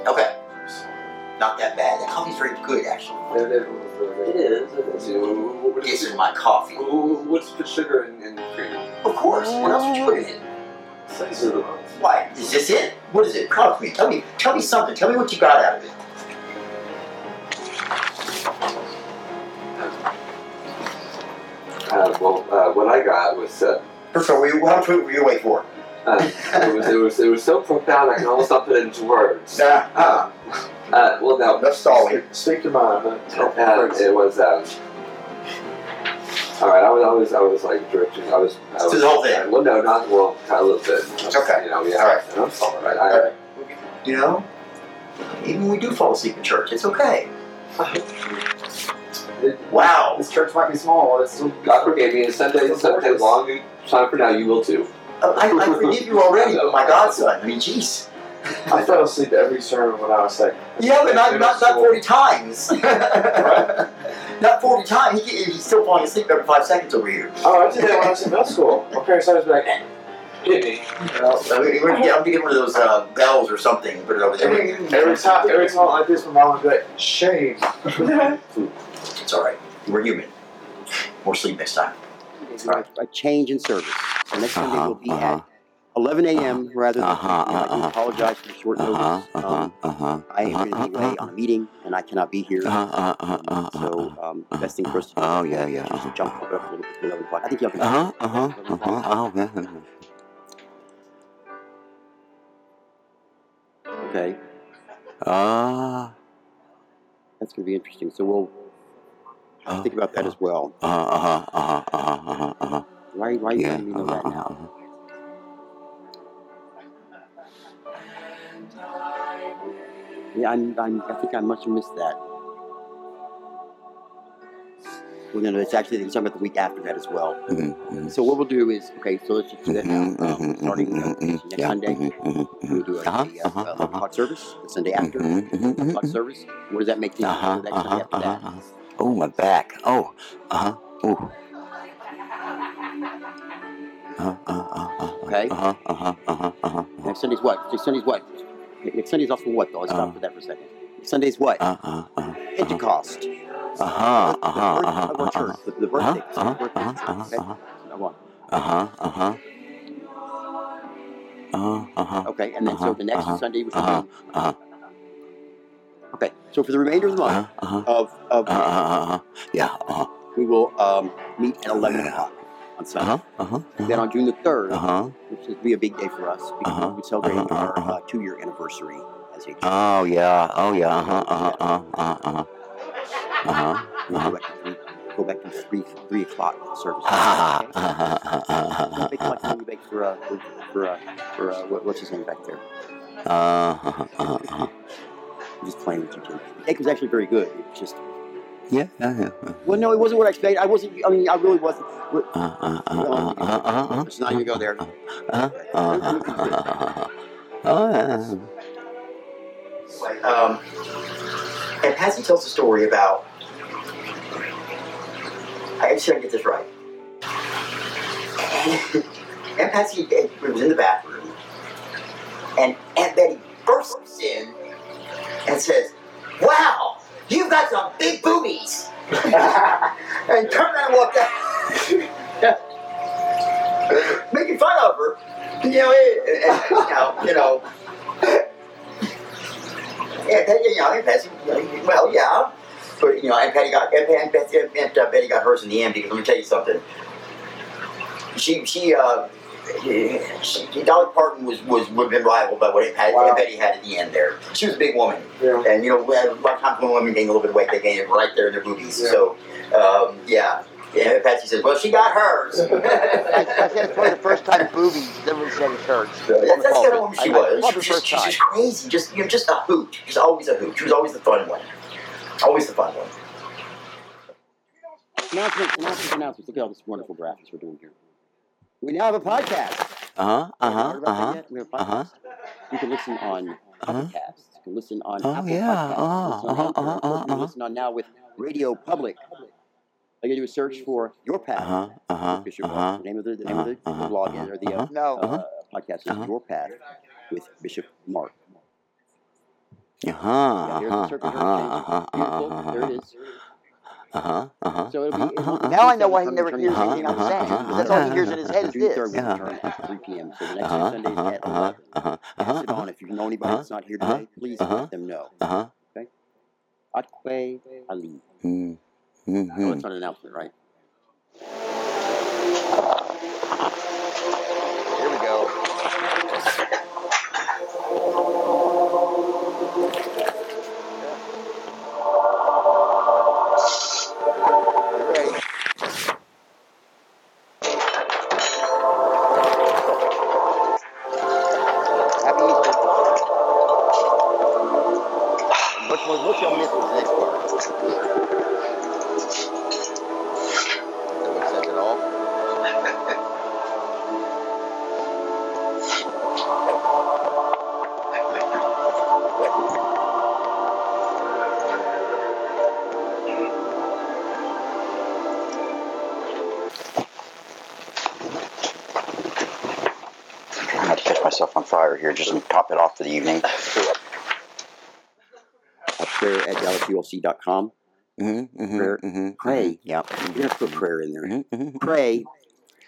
Speaker 2: Okay. Not that bad. That coffee's very good, actually.
Speaker 3: It is. It is. You know, what- what-
Speaker 2: This is my coffee.
Speaker 3: What's the sugar and, and cream?
Speaker 2: Of course. What else would you put in it? Why? Is this it? What is it? Talk to me. Tell me. Tell me something. Tell me what you got out of it.
Speaker 3: Uh, well, uh, what I got was uh,
Speaker 2: First of all, were you, how much were you away for?
Speaker 3: uh, it was it was it was so profound I can almost not put it into words.
Speaker 2: Nah. Uh,
Speaker 3: Uh, well, now
Speaker 2: enough stalling.
Speaker 8: Speak your mind, huh?
Speaker 3: Uh, it was. Um, all right, I was, I was, I was like drifting. I was. I was
Speaker 2: This the whole thing.
Speaker 3: Well, no, not well, kind of a little bit.
Speaker 2: Okay.
Speaker 3: You know, yeah.
Speaker 2: All right.
Speaker 3: And I'm sorry. I, I,
Speaker 2: All right. You know, Even when we do fall asleep in church, it's okay.
Speaker 3: It-
Speaker 2: Wow.
Speaker 3: This church might be small. It's still
Speaker 8: God forgave me, and Sunday, Sunday, long time for now, you will too.
Speaker 2: Uh, I, I forgive you already, but my godson, I mean, jeez.
Speaker 8: I fell asleep every sermon when I was like,
Speaker 2: Yeah, but not, not, not
Speaker 8: Middle
Speaker 2: 40 times. not 40 times. He, he's still falling asleep every five seconds over here.
Speaker 8: oh, I did that when I was in middle school. My parents always be like, eh, hit me.
Speaker 2: Well, I mean, we're, yeah, I'm gonna get one of those uh, bells or something, put it over there.
Speaker 8: Every time, every time like this, my mom would be like, shame.
Speaker 2: It's all right. We're human. More sleep next time.
Speaker 10: A, a change in service. So next Sunday
Speaker 11: Uh-huh,
Speaker 10: will be
Speaker 11: uh-huh.
Speaker 10: at 11 a.m. rather than.
Speaker 11: Uh-huh,
Speaker 10: I do
Speaker 11: uh-huh.
Speaker 10: apologize for the short notice.
Speaker 11: Uh-huh, uh-huh,
Speaker 10: Um,
Speaker 11: uh-huh.
Speaker 10: I am going to be away on a meeting and I cannot be here.
Speaker 11: Uh-huh, uh-huh, uh-huh,
Speaker 10: So um, the best thing for us to do
Speaker 11: Oh,
Speaker 10: is
Speaker 11: yeah, yeah,
Speaker 10: just
Speaker 11: uh-huh.
Speaker 10: jump up a little bit to 11 o'clock. I think y'all can.
Speaker 11: Uh-huh, uh-huh, uh-huh. Oh, yeah.
Speaker 10: Okay,
Speaker 11: Ah.
Speaker 10: that's going to be interesting. So we'll
Speaker 11: Uh,
Speaker 10: think about that as well.
Speaker 11: Uh-huh, uh-huh, uh-huh, uh-huh, uh-huh, uh-huh.
Speaker 10: Why, why you
Speaker 11: Yeah,
Speaker 10: letting me know
Speaker 11: uh-huh,
Speaker 10: that now?
Speaker 11: uh-huh.
Speaker 10: Yeah, I'm, I'm, I think I must have missed that. Well, no, no, it's actually it's talking about the week after that as well.
Speaker 11: Mhm, mhm.
Speaker 10: So what we'll do is, okay, so let's just do that now.
Speaker 11: Mhm,
Speaker 10: Um,
Speaker 11: mhm,
Speaker 10: starting uh,
Speaker 11: mhm.
Speaker 10: next
Speaker 11: Yeah,
Speaker 10: Sunday, we'll do a,
Speaker 11: Uh-huh,
Speaker 10: a, uh,
Speaker 11: uh-huh,
Speaker 10: 11
Speaker 11: uh-huh.
Speaker 10: service. The Sunday after, 11 o'clock
Speaker 11: mhm.
Speaker 10: service. What does that make the,
Speaker 11: Uh-huh,
Speaker 10: Sunday
Speaker 11: uh-huh,
Speaker 10: after
Speaker 11: uh-huh,
Speaker 10: that?
Speaker 11: Uh-huh. Oh, my back. Oh, uh-huh. Ooh. Uh-huh, uh-huh, uh-huh.
Speaker 10: Okay.
Speaker 11: Uh-huh, uh-huh, uh-huh, uh-huh.
Speaker 10: Next Sunday's what? Next Sunday's what? Next Sunday's off for what, though? Let's
Speaker 11: Uh-huh.
Speaker 10: stop for that for a second. Sunday's what?
Speaker 11: Uh-huh, uh-huh.
Speaker 10: Pentecost.
Speaker 11: Uh-huh,
Speaker 10: The
Speaker 11: uh-huh,
Speaker 10: birth
Speaker 11: uh-huh,
Speaker 10: of our
Speaker 11: uh-huh.
Speaker 10: church. The,
Speaker 11: Uh-huh,
Speaker 10: birthday.
Speaker 11: uh-huh,
Speaker 10: the birthday.
Speaker 11: uh-huh, uh-huh,
Speaker 10: Okay.
Speaker 11: uh-huh.
Speaker 10: Now go on.
Speaker 11: Uh-huh, uh-huh. Uh-huh, uh-huh.
Speaker 10: Okay, and then so
Speaker 11: Uh-huh,
Speaker 10: the next
Speaker 11: uh-huh,
Speaker 10: Sunday, will
Speaker 11: uh-huh,
Speaker 10: be
Speaker 11: uh-huh.
Speaker 10: Okay. So for the remainder of the month
Speaker 11: Uh-huh, uh-huh.
Speaker 10: of of
Speaker 11: Uh-huh, uh-huh. Yeah, uh-huh.
Speaker 10: we will um, meet at eleven o'clock on Sunday.
Speaker 11: Uh-huh, uh-huh.
Speaker 10: Then on June the third,
Speaker 11: Uh-huh.
Speaker 10: which will be a big day for us because
Speaker 11: Uh-huh,
Speaker 10: we'll be celebrating
Speaker 11: uh-huh,
Speaker 10: our
Speaker 11: uh-huh.
Speaker 10: uh, two-year anniversary as a church.
Speaker 11: Oh, yeah. Oh, yeah. Uh-huh, uh-huh, uh-huh, uh-huh. Uh-huh. Uh-huh.
Speaker 10: go back to three, go back to three o'clock service.
Speaker 11: Ha,
Speaker 10: Okay? bake for uh, for for, uh, for uh, what's his name back there?
Speaker 11: Uh, uh-huh, uh-huh, uh-huh.
Speaker 10: I'm just playing with you, Tim. The cake was actually very good. It was just
Speaker 11: Yeah, yeah, yeah.
Speaker 10: well, no, it wasn't what I expected. I wasn't. I mean, I really wasn't.
Speaker 11: Uh, uh, uh, uh, uh, uh, uh.
Speaker 10: Let's not even go there.
Speaker 11: Uh, uh, uh, uh, uh, uh.
Speaker 2: Um, and Patsy tells a story about. I just gotta get this right. Aunt Patsy uh, was in the bathroom, and Aunt Betty bursts in and says, "Wow, you've got some big boobies!" and turned around and walked out, making fun of her. You know, and, and, you know, you know. Yeah, Patty, you know, Patsy, well, yeah. But, you know, and Patty got, Betsy, Aunt uh, Betty got hers in the end because let me tell you something. She, she, uh, Dolly Parton was, was, would have been rivaled by what Aunt, Patty,
Speaker 8: Wow.
Speaker 2: Betty had at the end there. She was a big woman.
Speaker 8: Yeah.
Speaker 2: And, you know, a lot of times when women gain a little bit of weight, they gain it right there in their boobies.
Speaker 8: Yeah.
Speaker 2: So, um, yeah. Yeah, Aunt Patsy says, well, she got hers.
Speaker 10: I, I said it's probably the first time boobies ever said in church.
Speaker 2: That's, that's kind of woman she
Speaker 10: I- I-
Speaker 2: was.
Speaker 10: probably
Speaker 2: She was just,
Speaker 10: first
Speaker 2: she's
Speaker 10: time.
Speaker 2: just crazy. Just you know, just a hoot. She's always a hoot. She was always the fun one. Always the fun one.
Speaker 10: Announcements, announcements, announcements. Look at all this wonderful graphics we're doing here. We now have a podcast.
Speaker 11: Uh-huh, uh-huh,
Speaker 10: heard about that
Speaker 11: uh-huh,
Speaker 10: yet? We have a
Speaker 11: uh-huh.
Speaker 10: You can listen on
Speaker 11: Uh-huh.
Speaker 10: podcasts. You can listen on
Speaker 11: Oh,
Speaker 10: Apple
Speaker 11: yeah.
Speaker 10: Podcasts. You can
Speaker 11: Uh,
Speaker 10: listen on
Speaker 11: uh-huh,
Speaker 10: Anchor. Of course,
Speaker 11: uh-huh,
Speaker 10: You can
Speaker 11: uh-huh.
Speaker 10: listen on now with Radio Public. All you do is search for Your Path.
Speaker 11: Uh-huh, uh-huh, uh-huh.
Speaker 10: The name of the, the name of the,
Speaker 11: Uh-huh,
Speaker 10: the blog
Speaker 11: uh-huh,
Speaker 10: or the uh,
Speaker 11: uh-huh.
Speaker 10: no.
Speaker 11: Uh-huh.
Speaker 10: uh, podcast is
Speaker 11: Uh-huh.
Speaker 10: Your Path with Bishop Mark.
Speaker 11: Uh-huh,
Speaker 10: Yeah, there's the
Speaker 11: uh-huh, uh-huh,
Speaker 10: Beautiful.
Speaker 11: uh-huh,
Speaker 10: There it is.
Speaker 11: Uh-huh, uh-huh,
Speaker 10: So it'll be.
Speaker 11: uh-huh,
Speaker 10: it'll
Speaker 11: uh-huh.
Speaker 10: be June
Speaker 1: Now I know
Speaker 10: 7th,
Speaker 1: why he
Speaker 10: turn-
Speaker 1: never
Speaker 10: turn-
Speaker 1: hears
Speaker 10: turn-
Speaker 1: anything I'm
Speaker 11: Uh-huh,
Speaker 1: saying.
Speaker 11: uh-huh,
Speaker 1: because That's all he hears in his head is
Speaker 10: June
Speaker 1: this.
Speaker 10: 3rd, we
Speaker 11: Yeah.
Speaker 10: return at 3 p.m. So the next
Speaker 11: Uh-huh,
Speaker 10: Sunday is
Speaker 11: uh-huh,
Speaker 10: at
Speaker 11: uh-huh,
Speaker 10: 11.
Speaker 11: uh-huh,
Speaker 10: Pass it
Speaker 11: uh-huh,
Speaker 10: on. If you know anybody
Speaker 11: uh-huh,
Speaker 10: that's not here
Speaker 11: uh-huh,
Speaker 10: today, please
Speaker 11: uh-huh,
Speaker 10: let them know.
Speaker 11: uh-huh.
Speaker 10: Atque Ali.
Speaker 11: Mm,
Speaker 10: Oh,
Speaker 11: mhm.
Speaker 10: that's not an announcement, right?
Speaker 1: Here we go. You
Speaker 11: here just to top it off for the evening.
Speaker 10: Prayer at dallasulc.com.
Speaker 11: Mm-hmm, mm-hmm,
Speaker 10: Prayer-
Speaker 11: mm-hmm,
Speaker 10: pray.
Speaker 11: Yeah.
Speaker 10: You have to put prayer in there.
Speaker 11: Mm-hmm, mm-hmm.
Speaker 10: Pray.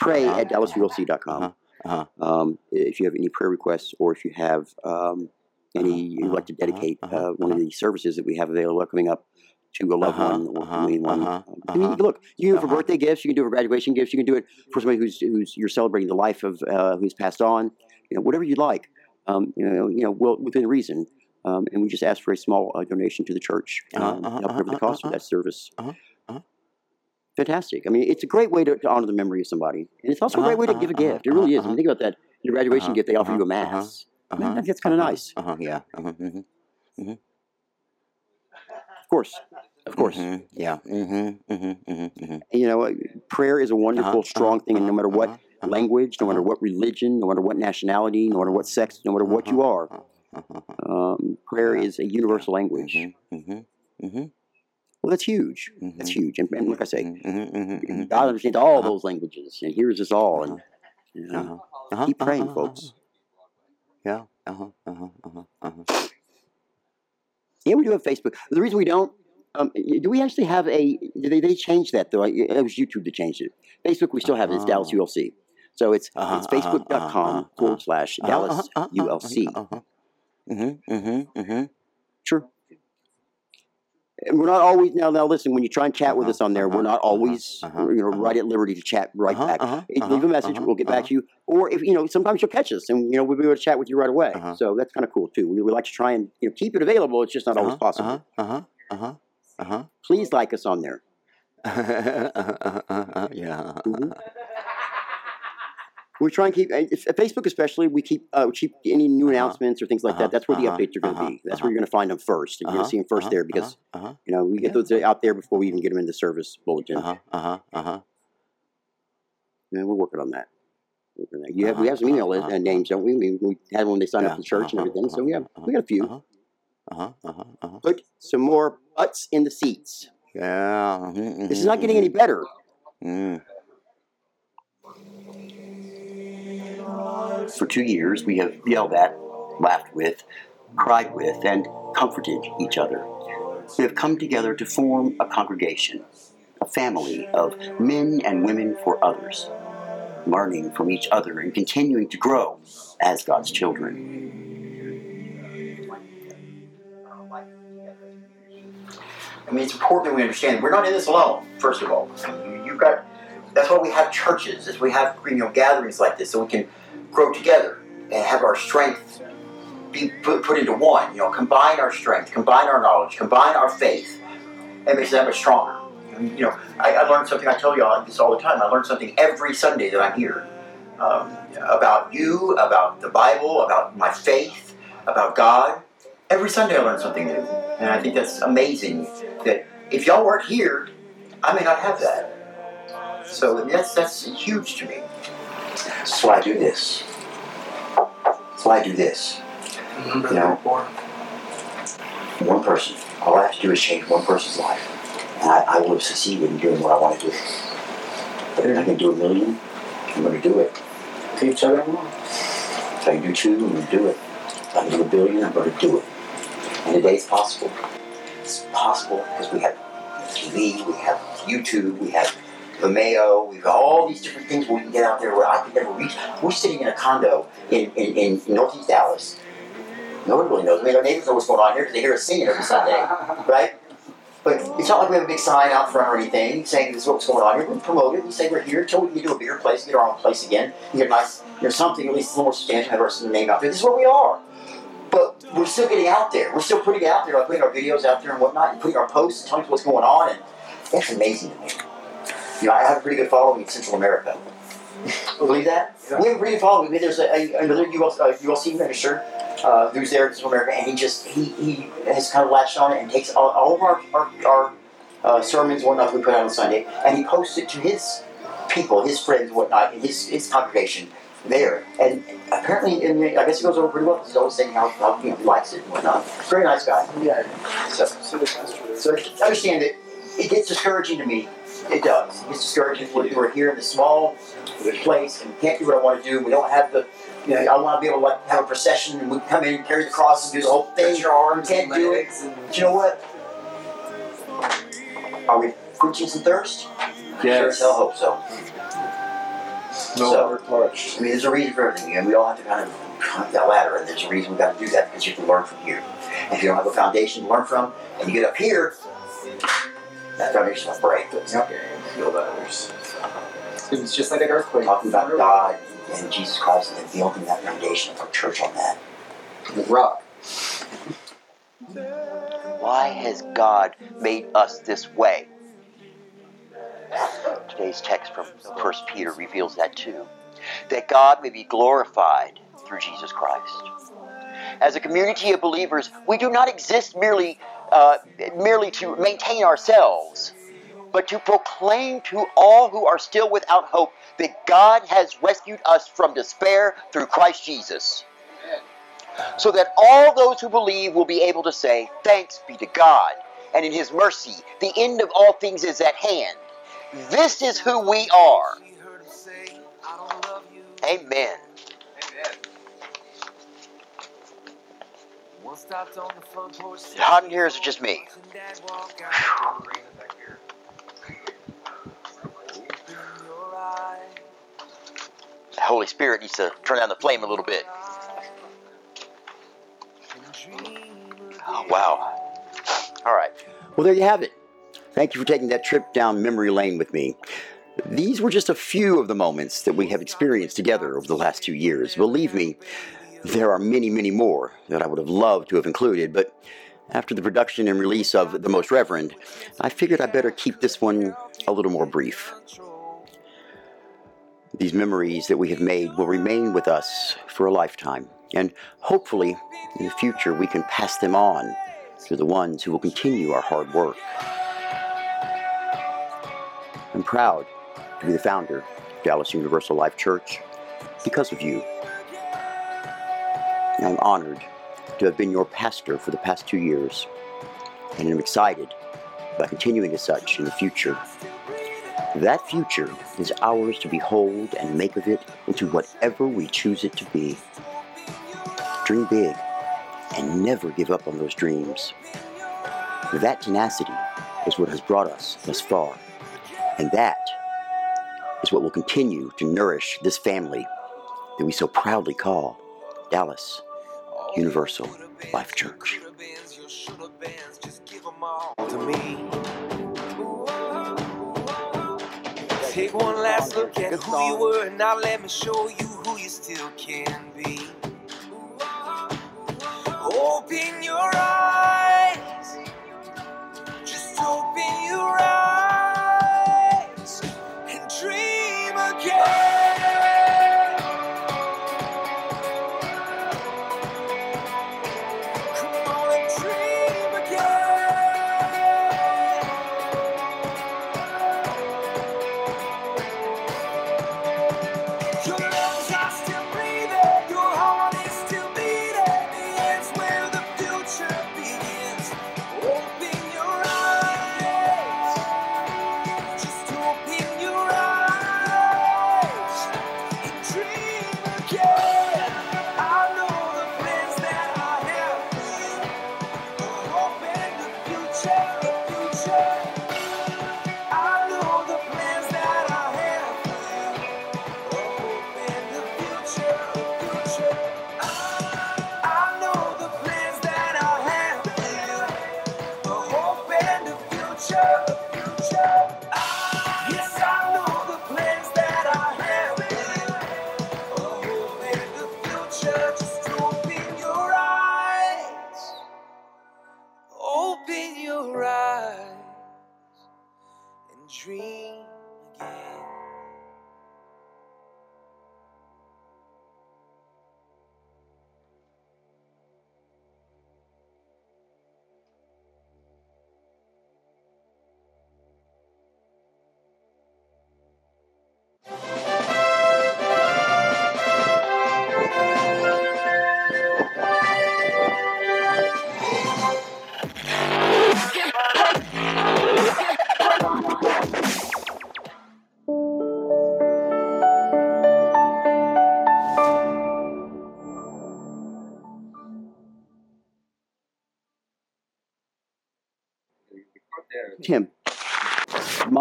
Speaker 10: Pray
Speaker 11: Uh-huh.
Speaker 10: at dallasulc.com.
Speaker 11: Uh-huh. Uh-huh.
Speaker 10: Um, if you have any prayer requests or if you have um, any you'd like to
Speaker 11: Uh-huh,
Speaker 10: dedicate
Speaker 11: uh-huh,
Speaker 10: uh, one of the services that we have available coming up to a loved
Speaker 11: Uh-huh,
Speaker 10: one or
Speaker 11: uh-huh,
Speaker 10: anyone.
Speaker 11: uh-huh,
Speaker 10: Um, I mean,
Speaker 11: uh-huh.
Speaker 10: look, you can do it for
Speaker 11: Uh-huh.
Speaker 10: birthday gifts, you can do it for graduation gifts, you can do it for somebody who's who's you're celebrating the life of uh, who's passed on. You know, whatever you'd like. Um, you know, you know, well within reason. Um, and we just ask for a small uh, donation to the church um,
Speaker 11: Uh-huh,
Speaker 10: to
Speaker 11: uh-huh,
Speaker 10: help cover the
Speaker 11: uh-huh,
Speaker 10: cost of
Speaker 11: uh-huh.
Speaker 10: that service.
Speaker 11: Uh-huh, uh-huh.
Speaker 10: Fantastic. I mean, it's a great way to, to honor the memory of somebody, and it's also a
Speaker 11: Uh-huh,
Speaker 10: great way to
Speaker 11: uh-huh,
Speaker 10: give a
Speaker 11: uh-huh,
Speaker 10: gift. It really is.
Speaker 11: uh-huh,
Speaker 10: When you think about that, in a graduation
Speaker 11: uh-huh,
Speaker 10: gift, they offer you a
Speaker 11: uh-huh,
Speaker 10: mass.
Speaker 11: Uh-huh.
Speaker 10: Man, that's kind of
Speaker 11: uh-huh,
Speaker 10: nice.
Speaker 11: Uh-huh. Yeah. Uh-huh. Mm-hmm.
Speaker 10: Of course, of course.
Speaker 11: Mm-hmm. Yeah. Mm-hmm. Mm-hmm. Mm-hmm. Mm-hmm.
Speaker 10: You know, uh, prayer is a wonderful,
Speaker 11: Uh-huh,
Speaker 10: strong
Speaker 11: uh-huh,
Speaker 10: thing, and no matter what
Speaker 11: uh-huh, uh-huh,
Speaker 10: language, no matter
Speaker 11: uh-huh.
Speaker 10: what religion, no matter what nationality, no matter what sex, no matter what you are,
Speaker 11: Uh-huh.
Speaker 10: um, prayer is a universal language.
Speaker 11: Mm-hmm. Mm-hmm. Mm-hmm.
Speaker 10: Well, that's huge. That's huge. And, and like I say. God understands all
Speaker 11: Uh-huh.
Speaker 10: those languages and hears us all. And you know, keep praying, folks.
Speaker 11: Yeah. Uh-huh. Uh-huh. Uh-huh. Uh-huh.
Speaker 10: Yeah, we do have Facebook. The reason we don't, um, do we actually have a? Did they, they changed that though? I- It was YouTube that changed it. Facebook, we still have it. It's Dallas
Speaker 11: Oh.
Speaker 10: So it's
Speaker 11: Uh-huh,
Speaker 10: it's
Speaker 11: uh-huh,
Speaker 10: facebook.com
Speaker 11: uh-huh,
Speaker 10: forward slash
Speaker 11: Uh-huh,
Speaker 10: Dallas
Speaker 11: uh-huh, uh-huh,
Speaker 10: ULC.
Speaker 11: Uh-huh. Mm-hmm. Mm-hmm. Mm-hmm.
Speaker 10: Sure. And we're not always now. Now listen, when you try and chat with
Speaker 11: Uh-huh,
Speaker 10: us on there, we're
Speaker 11: uh-huh,
Speaker 10: not always
Speaker 11: uh-huh,
Speaker 10: you know
Speaker 11: uh-huh.
Speaker 10: right at liberty to chat right
Speaker 11: Uh-huh,
Speaker 10: back.
Speaker 11: uh-huh, uh-huh,
Speaker 10: leave a message,
Speaker 11: uh-huh,
Speaker 10: we'll get back
Speaker 11: uh-huh.
Speaker 10: to you. Or if you know, sometimes you'll catch us, and you know we'll be able to chat with you right away.
Speaker 11: Uh-huh.
Speaker 10: So that's kind of cool too. We, we like to try and you know keep it available. It's just not always
Speaker 11: Uh-huh,
Speaker 10: possible.
Speaker 11: Uh-huh. Uh-huh. Uh-huh. Uh-huh.
Speaker 10: Please like us on there.
Speaker 11: uh-huh. uh-huh. uh-huh. Yeah.
Speaker 10: Mhm. We try and keep uh, Facebook, especially. We keep uh, we keep any new
Speaker 11: Uh-huh.
Speaker 10: announcements or things like
Speaker 11: Uh-huh.
Speaker 10: that. That's where the
Speaker 11: Uh-huh.
Speaker 10: updates are going to
Speaker 11: Uh-huh.
Speaker 10: be. That's
Speaker 11: Uh-huh.
Speaker 10: where you're going to find them first. You're going
Speaker 11: Uh-huh.
Speaker 10: to see them 1st
Speaker 11: Uh-huh.
Speaker 10: there because
Speaker 11: Uh-huh.
Speaker 10: you know we get
Speaker 11: Yeah.
Speaker 10: those out there before we even get them in the service bulletin.
Speaker 11: Uh-huh. Uh-huh. Uh-huh.
Speaker 10: Yeah, we're working on that. Working on that. You have, we
Speaker 11: Uh-huh.
Speaker 10: have some email
Speaker 11: Uh-huh.
Speaker 10: uh,
Speaker 11: Uh-huh.
Speaker 10: names, don't we? We, we had one when they signed up
Speaker 11: Yeah.
Speaker 10: for the church and
Speaker 11: Uh-huh.
Speaker 10: everything. So we have
Speaker 11: Uh-huh.
Speaker 10: we got a few.
Speaker 11: Uh-huh. Uh-huh. Uh-huh. Uh-huh.
Speaker 10: Put some more butts in the seats.
Speaker 11: Yeah. mhm,
Speaker 10: This is not getting any
Speaker 11: mhm.
Speaker 10: better.
Speaker 11: Mm.
Speaker 2: For two years, we have yelled at, laughed with, cried with, and comforted each other. We have come together to form a congregation, a family of men and women for others, learning from each other and continuing to grow as God's children. I mean, it's important that we understand we're not in this alone. First of all, you, you've got. That's why we have churches. Why we have you know gatherings like this, so we can grow together and have our strength be put, put into one. You know, combine our strength, combine our knowledge, combine our faith, and it that much stronger. You know, I, I learned something. I tell y'all this all the time. I learn something every Sunday that I'm here um, about you, about the Bible, about my faith, about God. Every Sunday I learn something new, and I think that's amazing. That if y'all weren't here, I may not have that. So that's that's huge to me. So I do this. So I do this.
Speaker 4: Remember
Speaker 2: You know?
Speaker 4: before?
Speaker 2: One person. All I have to do is change one person's life, and I, I will have succeeded in doing what I want to do. But if I can do a million, I'm going to do it.
Speaker 12: Keep chugging along.
Speaker 2: If I can do two, I'm going to do it. If I can do a billion, I'm going to do it. And today it's possible. It's possible because we have TV, we have YouTube, we have Vimeo, we've got all these different things where we can get out there where I could never reach. We're sitting in a condo in, in, in northeast Dallas. Nobody really knows. I mean, our neighbors know what's going on here because they hear us singing every Sunday, right? But it's not like we have a big sign out front or anything saying this is what's going on here. We promote it. We say we're here until we can do a bigger place, get our own place again. Get a nice, you know, something at least a little more substantial, have our name out there. This is where we are. But we're still getting out there. We're still putting it out there, like putting our videos out there and whatnot, and putting our posts and telling us what's going on. And that's amazing to me. You know, I have a pretty good following in Central America. Believe that? We have a pretty good following. I there's a, a, another UL, uh, ULC minister uh, who's there in Central America, and he just he, he has kind of latched on it and takes all, all of our our, our uh, sermons, whatnot we put out on Sunday, and he posts it to his people, his friends, whatnot, in his his congregation there. And apparently, and I guess it goes over pretty well. Because he's always saying how, how you know, he likes it and whatnot. Very nice guy.
Speaker 10: Yeah.
Speaker 2: So,
Speaker 10: So
Speaker 2: so understand that it gets discouraging to me. It does. It gets discouraging when we're here in this small place and can't do what I want to do. We don't have the, you know, I want to be able to like have a procession and we come in and carry the cross and do the whole thing.
Speaker 10: Stretch your arms
Speaker 2: Can't
Speaker 10: and
Speaker 2: do it.
Speaker 10: legs and
Speaker 2: you know what? Are we quenching some thirst? Sure as hell hope so.
Speaker 10: no
Speaker 2: So-
Speaker 10: longer touched.
Speaker 2: I mean, there's a reason for everything, and we all have to kind of climb that ladder, and there's a reason we got to do that because you can learn from here. And if you don't have a foundation to learn from, and you get up here, that foundation will break.
Speaker 10: Yep. Feel others. It was just like an earthquake.
Speaker 2: Talking about God and Jesus Christ and then building that foundation of our church on that.
Speaker 10: The rock.
Speaker 13: Why has God made us this way? Today's text from 1 Peter reveals that too. That God may be glorified through Jesus Christ. As a community of believers, we do not exist merely, uh, merely to maintain ourselves, but to proclaim to all who are still without hope that God has rescued us from despair through Christ Jesus so that all those who believe will be able to say, Thanks be to God, and in His mercy, the end of all things is at hand. This is who we are. Amen. Hot in here is it just me? The Holy Spirit needs to turn down the flame a little bit. Oh, wow. All right.
Speaker 2: Well, there you have it. Thank you for taking that trip down memory lane with me. These were just a few of the moments that we have experienced together over the last two years. Believe me, there are many, many more that I would have loved to have included, but after the production and release of The Most Reverend, I figured I better keep this one a little more brief. These memories that we have made will remain with us for a lifetime, and hopefully, in the future, we can pass them on to the ones who will continue our hard work. I'm proud to be the founder of Dallas Universal Life Church because of you. And I'm honored to have been your pastor for the past two years, and I'm excited about continuing as such in the future. That future is ours to behold and make of it into whatever we choose it to be. Dream big and never give up on those dreams. That tenacity is what has brought us thus far, and that is what will continue to nourish this family that we so proudly call Dallas Universal Life Church.
Speaker 14: Take one last look at who you were, and now let me show you who you still can be. Open your eyes,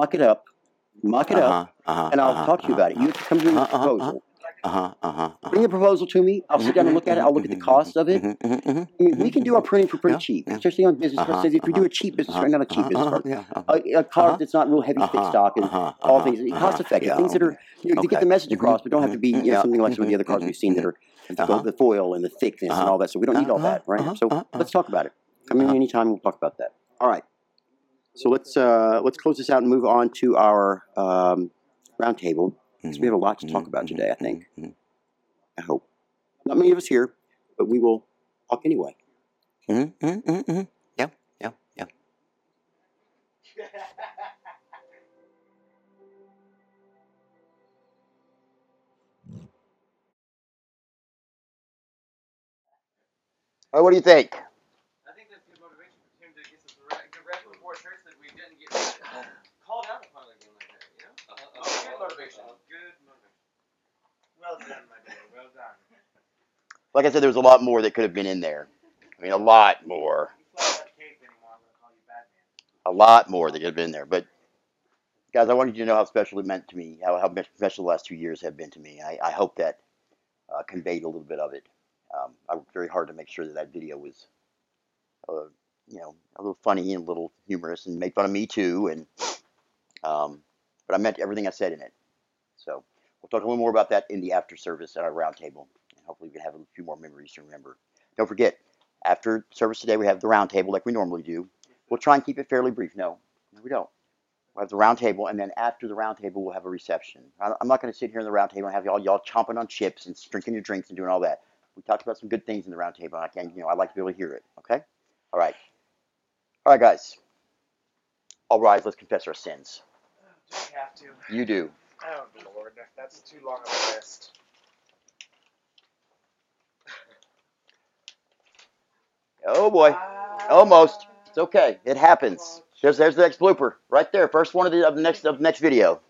Speaker 2: mock it up, mock it up,
Speaker 11: Uh-huh, uh-huh,
Speaker 2: and I'll
Speaker 11: uh-huh,
Speaker 2: talk to you about it. You have to come to me with a
Speaker 11: uh-huh,
Speaker 2: proposal.
Speaker 11: Uh-huh, uh-huh.
Speaker 2: Bring a proposal to me. I'll sit down and look at it. I'll look at the cost of it.
Speaker 11: Mm-hmm, mm-hmm, mm-hmm.
Speaker 2: I mean, we can do our printing for pretty
Speaker 11: Yeah,
Speaker 2: cheap,
Speaker 11: yeah.
Speaker 2: especially on business
Speaker 11: Uh-huh,
Speaker 2: cards. If we do
Speaker 11: uh-huh,
Speaker 2: a cheap business
Speaker 11: uh-huh,
Speaker 2: card, not a cheap
Speaker 11: uh-huh,
Speaker 2: business card,
Speaker 11: yeah, uh-huh.
Speaker 2: a, a card
Speaker 11: Uh-huh.
Speaker 2: that's not real heavy thick
Speaker 11: Uh-huh,
Speaker 2: stock and
Speaker 11: uh-huh,
Speaker 2: all
Speaker 11: uh-huh,
Speaker 2: things
Speaker 11: uh-huh.
Speaker 2: cost effective. Things that are you know, to get the message across, but don't have to be you know, something like some of the other cards we've seen that are the,
Speaker 11: Uh-huh.
Speaker 2: foil and the thickness and
Speaker 11: Uh-huh.
Speaker 2: all that. So we don't need all
Speaker 11: Uh-huh,
Speaker 2: that, right?
Speaker 11: uh-huh,
Speaker 2: So
Speaker 11: uh-huh.
Speaker 2: let's talk about it. Come in
Speaker 11: Uh-huh.
Speaker 2: anytime. We'll talk about that. All right. So let's uh, let's close this out and move on to our um, roundtable because we have a lot to talk about today. I think.
Speaker 11: Mhm.
Speaker 2: I hope. Not many of us here, but we will talk anyway.
Speaker 11: Mhm, mhm, mhm, mhm. Yeah, yeah, yeah.
Speaker 2: All right, what do you think?
Speaker 8: I think that's good motivation for Tim to get some direct, direct before church that we didn't get called out upon again like that, you know? Oh, good motivation. Good motivation.
Speaker 4: Well done, my dear. Well done.
Speaker 2: Like I said, there was a lot more that could have been in there. I mean, a lot more. A lot more that could have been there. But guys, I wanted you to know how special it meant to me, how, how special the last two years have been to me. I, I hope that uh, conveyed a little bit of it. Um, I worked very hard to make sure that that video was, uh, you know, a little funny and a little humorous and made fun of me too. And um, but I meant everything I said in it. So we'll talk a little more about that in the after service at our roundtable, hopefully we can have a few more memories to remember. Don't forget, after service today, we have the roundtable like we normally do. We'll try and keep it fairly brief. No, no, we don't. We'll have the round table, and then after the round table, we'll have a reception. I'm not going to sit here in the round table and have y'all y'all chomping on chips and drinking your drinks and doing all that. We talked about some good things in the round table, and I can, you know, I'd like to be able to hear it. Okay, all right, all right, guys. All rise. Let's confess our sins.
Speaker 4: Do we have to?
Speaker 2: You do.
Speaker 4: Oh, Lord. That's too long of a list.
Speaker 2: Oh boy, almost. It's okay. It happens. There's there's the next blooper right there. First one of the of the next of the next video.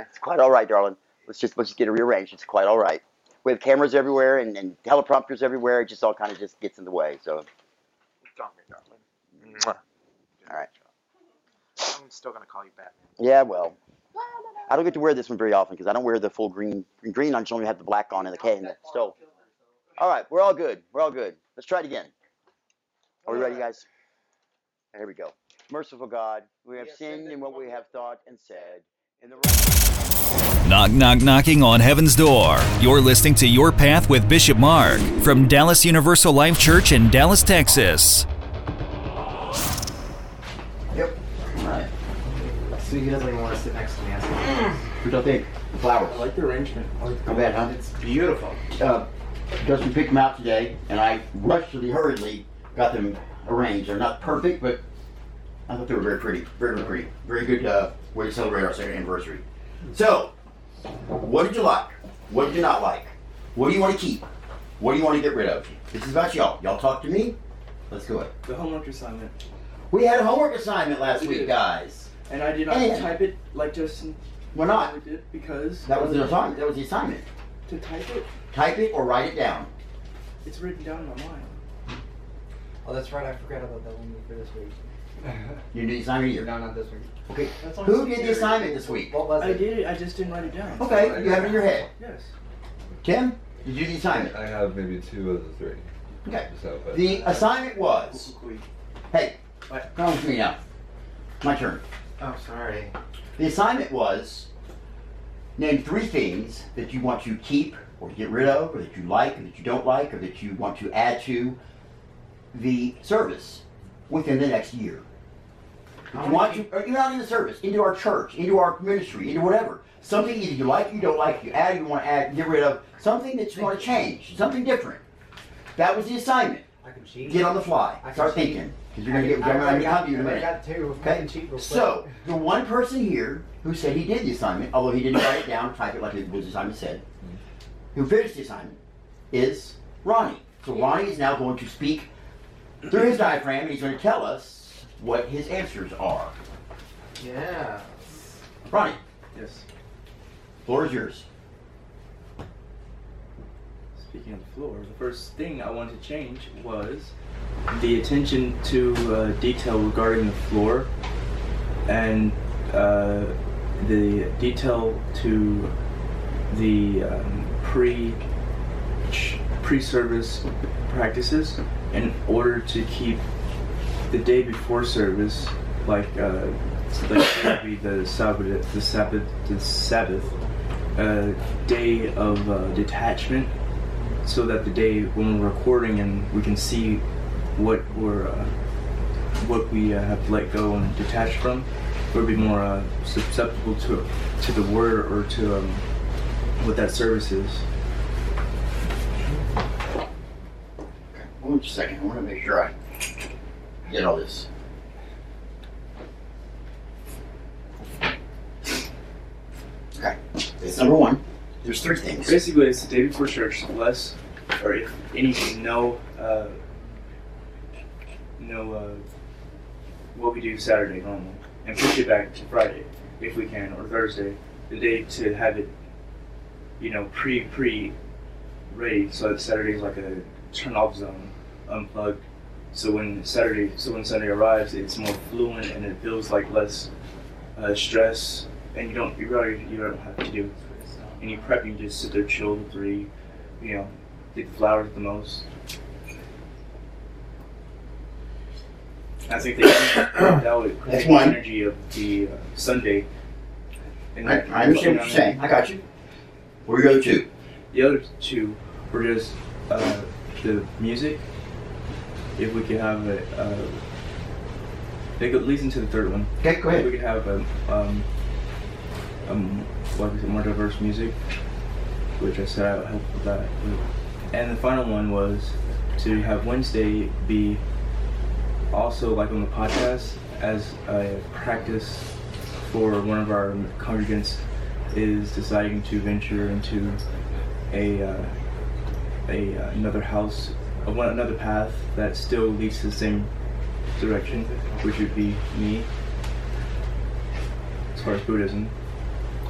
Speaker 2: It's quite all right, darling. Let's just let's just get it rearranged. It's quite all right. We have cameras everywhere and, and teleprompters everywhere. It just all kind of just gets in the way. So
Speaker 4: Got me, darling. Mwah.
Speaker 2: all right.
Speaker 4: I'm still gonna call you Batman.
Speaker 2: Yeah, well, I don't get to wear this one very often because I don't wear the full green. Green, I just only have the black on and the K and the stove. All right, we're all good. We're all good. Let's try it again. Are we ready, guys? Here we go. Merciful God, we have sinned in what we have thought and said. In the right
Speaker 15: Knock, knock, knocking on heaven's door. You're listening to Your Path with Bishop Mark from Dallas Universal Life Church in Dallas, Texas.
Speaker 2: Yep. All right.
Speaker 16: So he doesn't even want to sit next to me. I said,
Speaker 2: What y'all think? Flowers.
Speaker 16: I like the arrangement. I like the
Speaker 2: Not bad, huh?
Speaker 16: It's beautiful.
Speaker 2: Uh, Justin picked them out today, and I rushedly, hurriedly got them arranged. They're not perfect, but I thought they were very pretty. Very, very pretty. Very good uh, way to celebrate our second anniversary. So, what did you like? What did you not like? What do you want to keep? What do you want to get rid of? This is about y'all. Y'all talk to me. Let's go ahead.
Speaker 16: The homework assignment.
Speaker 2: We had a homework assignment last
Speaker 16: We
Speaker 2: week,
Speaker 16: did.
Speaker 2: guys.
Speaker 16: And I did not
Speaker 2: And-
Speaker 16: type it like Justin
Speaker 2: We're not.
Speaker 16: did because
Speaker 2: That was the assignment. That was the assignment.
Speaker 16: to type it,
Speaker 2: Type it or write it down.
Speaker 16: it's written down in my mind.
Speaker 17: Oh, that's right. I forgot about that one for this week.
Speaker 2: You did the assignment either.
Speaker 17: No, not this week.
Speaker 2: Okay.
Speaker 16: That's on
Speaker 2: Who did the assignment this week?
Speaker 17: What was it?
Speaker 16: I
Speaker 17: it?
Speaker 16: did it. I just didn't write it down.
Speaker 2: Okay, you have it in your head.
Speaker 16: Yes.
Speaker 2: Tim, did you do the assignment?
Speaker 3: I have maybe two of the three.
Speaker 2: Okay.
Speaker 3: So, but
Speaker 2: The assignment was, hey,
Speaker 16: What?
Speaker 2: come on with me now. My turn.
Speaker 16: Oh, sorry.
Speaker 2: The assignment was name three things that you want to keep or get rid of, or that you like, or that you don't like, or that you want to add to the service within the next year. If you want to, or you're not in the service, into our church, into our ministry, into whatever. Something either you like, you don't like, you add, you want to add, get rid of. Something that you want to change, something different. That was the assignment.
Speaker 17: I can cheat.
Speaker 2: Get on the fly.
Speaker 17: I
Speaker 2: Start thinking. Because you're going to get,
Speaker 17: can-
Speaker 2: I'm
Speaker 17: I
Speaker 2: going to
Speaker 17: got-
Speaker 2: come to you in a
Speaker 17: I
Speaker 2: minute.
Speaker 17: got two. I
Speaker 2: Okay.
Speaker 17: can cheat real quick.
Speaker 2: So the one person here who said he did the assignment, although he didn't write it down, type it like it was the assignment said, who finished the assignment, is Ronnie. So Ronnie is now going to speak through his diaphragm, he's going to tell us what his answers are.
Speaker 17: Yeah.
Speaker 2: Ronnie,
Speaker 16: Yes.
Speaker 2: floor is yours.
Speaker 18: speaking of the floor, the first thing I wanted to change was the attention to uh, detail regarding the floor and uh, the detail to the um, pre pre service practices in order to keep the day before service like uh, like be the Sabbath the Sabbath the Sabbath uh, day of uh, detachment so that the day when we're recording and we can see what we're uh, what we uh, have let go and detached from we'll be more uh, susceptible to to the word or to um, what that service is
Speaker 2: Just a second. I want to make sure I get all this. Okay. Number one. There's three things.
Speaker 18: Basically, it's the day before church, less, or if anything, no, uh, no, uh, what we do Saturday normal, and push it back to Friday, if we can, or Thursday, the day to have it, you know, pre pre ready, so that Saturday is like a turn off zone, unplugged. So when Saturday, so when Sunday arrives, it's more fluent and it feels like less uh, stress, and you don't, you really, you don't have to do any prep. You just sit there, chill, the three, you know, get the flowers the most. I think that, that would
Speaker 2: That's
Speaker 18: create the
Speaker 2: one.
Speaker 18: energy of the uh, Sunday. And
Speaker 2: I, I understand what you're saying. I got you. Where are you go to?
Speaker 18: The other two were just uh, the music. If we could have a, uh, it could leads into the third one.
Speaker 2: Okay, go ahead.
Speaker 18: If we could have a, um, um, like we said, more diverse music, which I said I would help with that. And the final one was to have Wednesday be also like on the podcast as a practice for one of our congregants is deciding to venture into a uh, a uh, another house, one another path that still leads to the same direction, which would be me as far as Buddhism,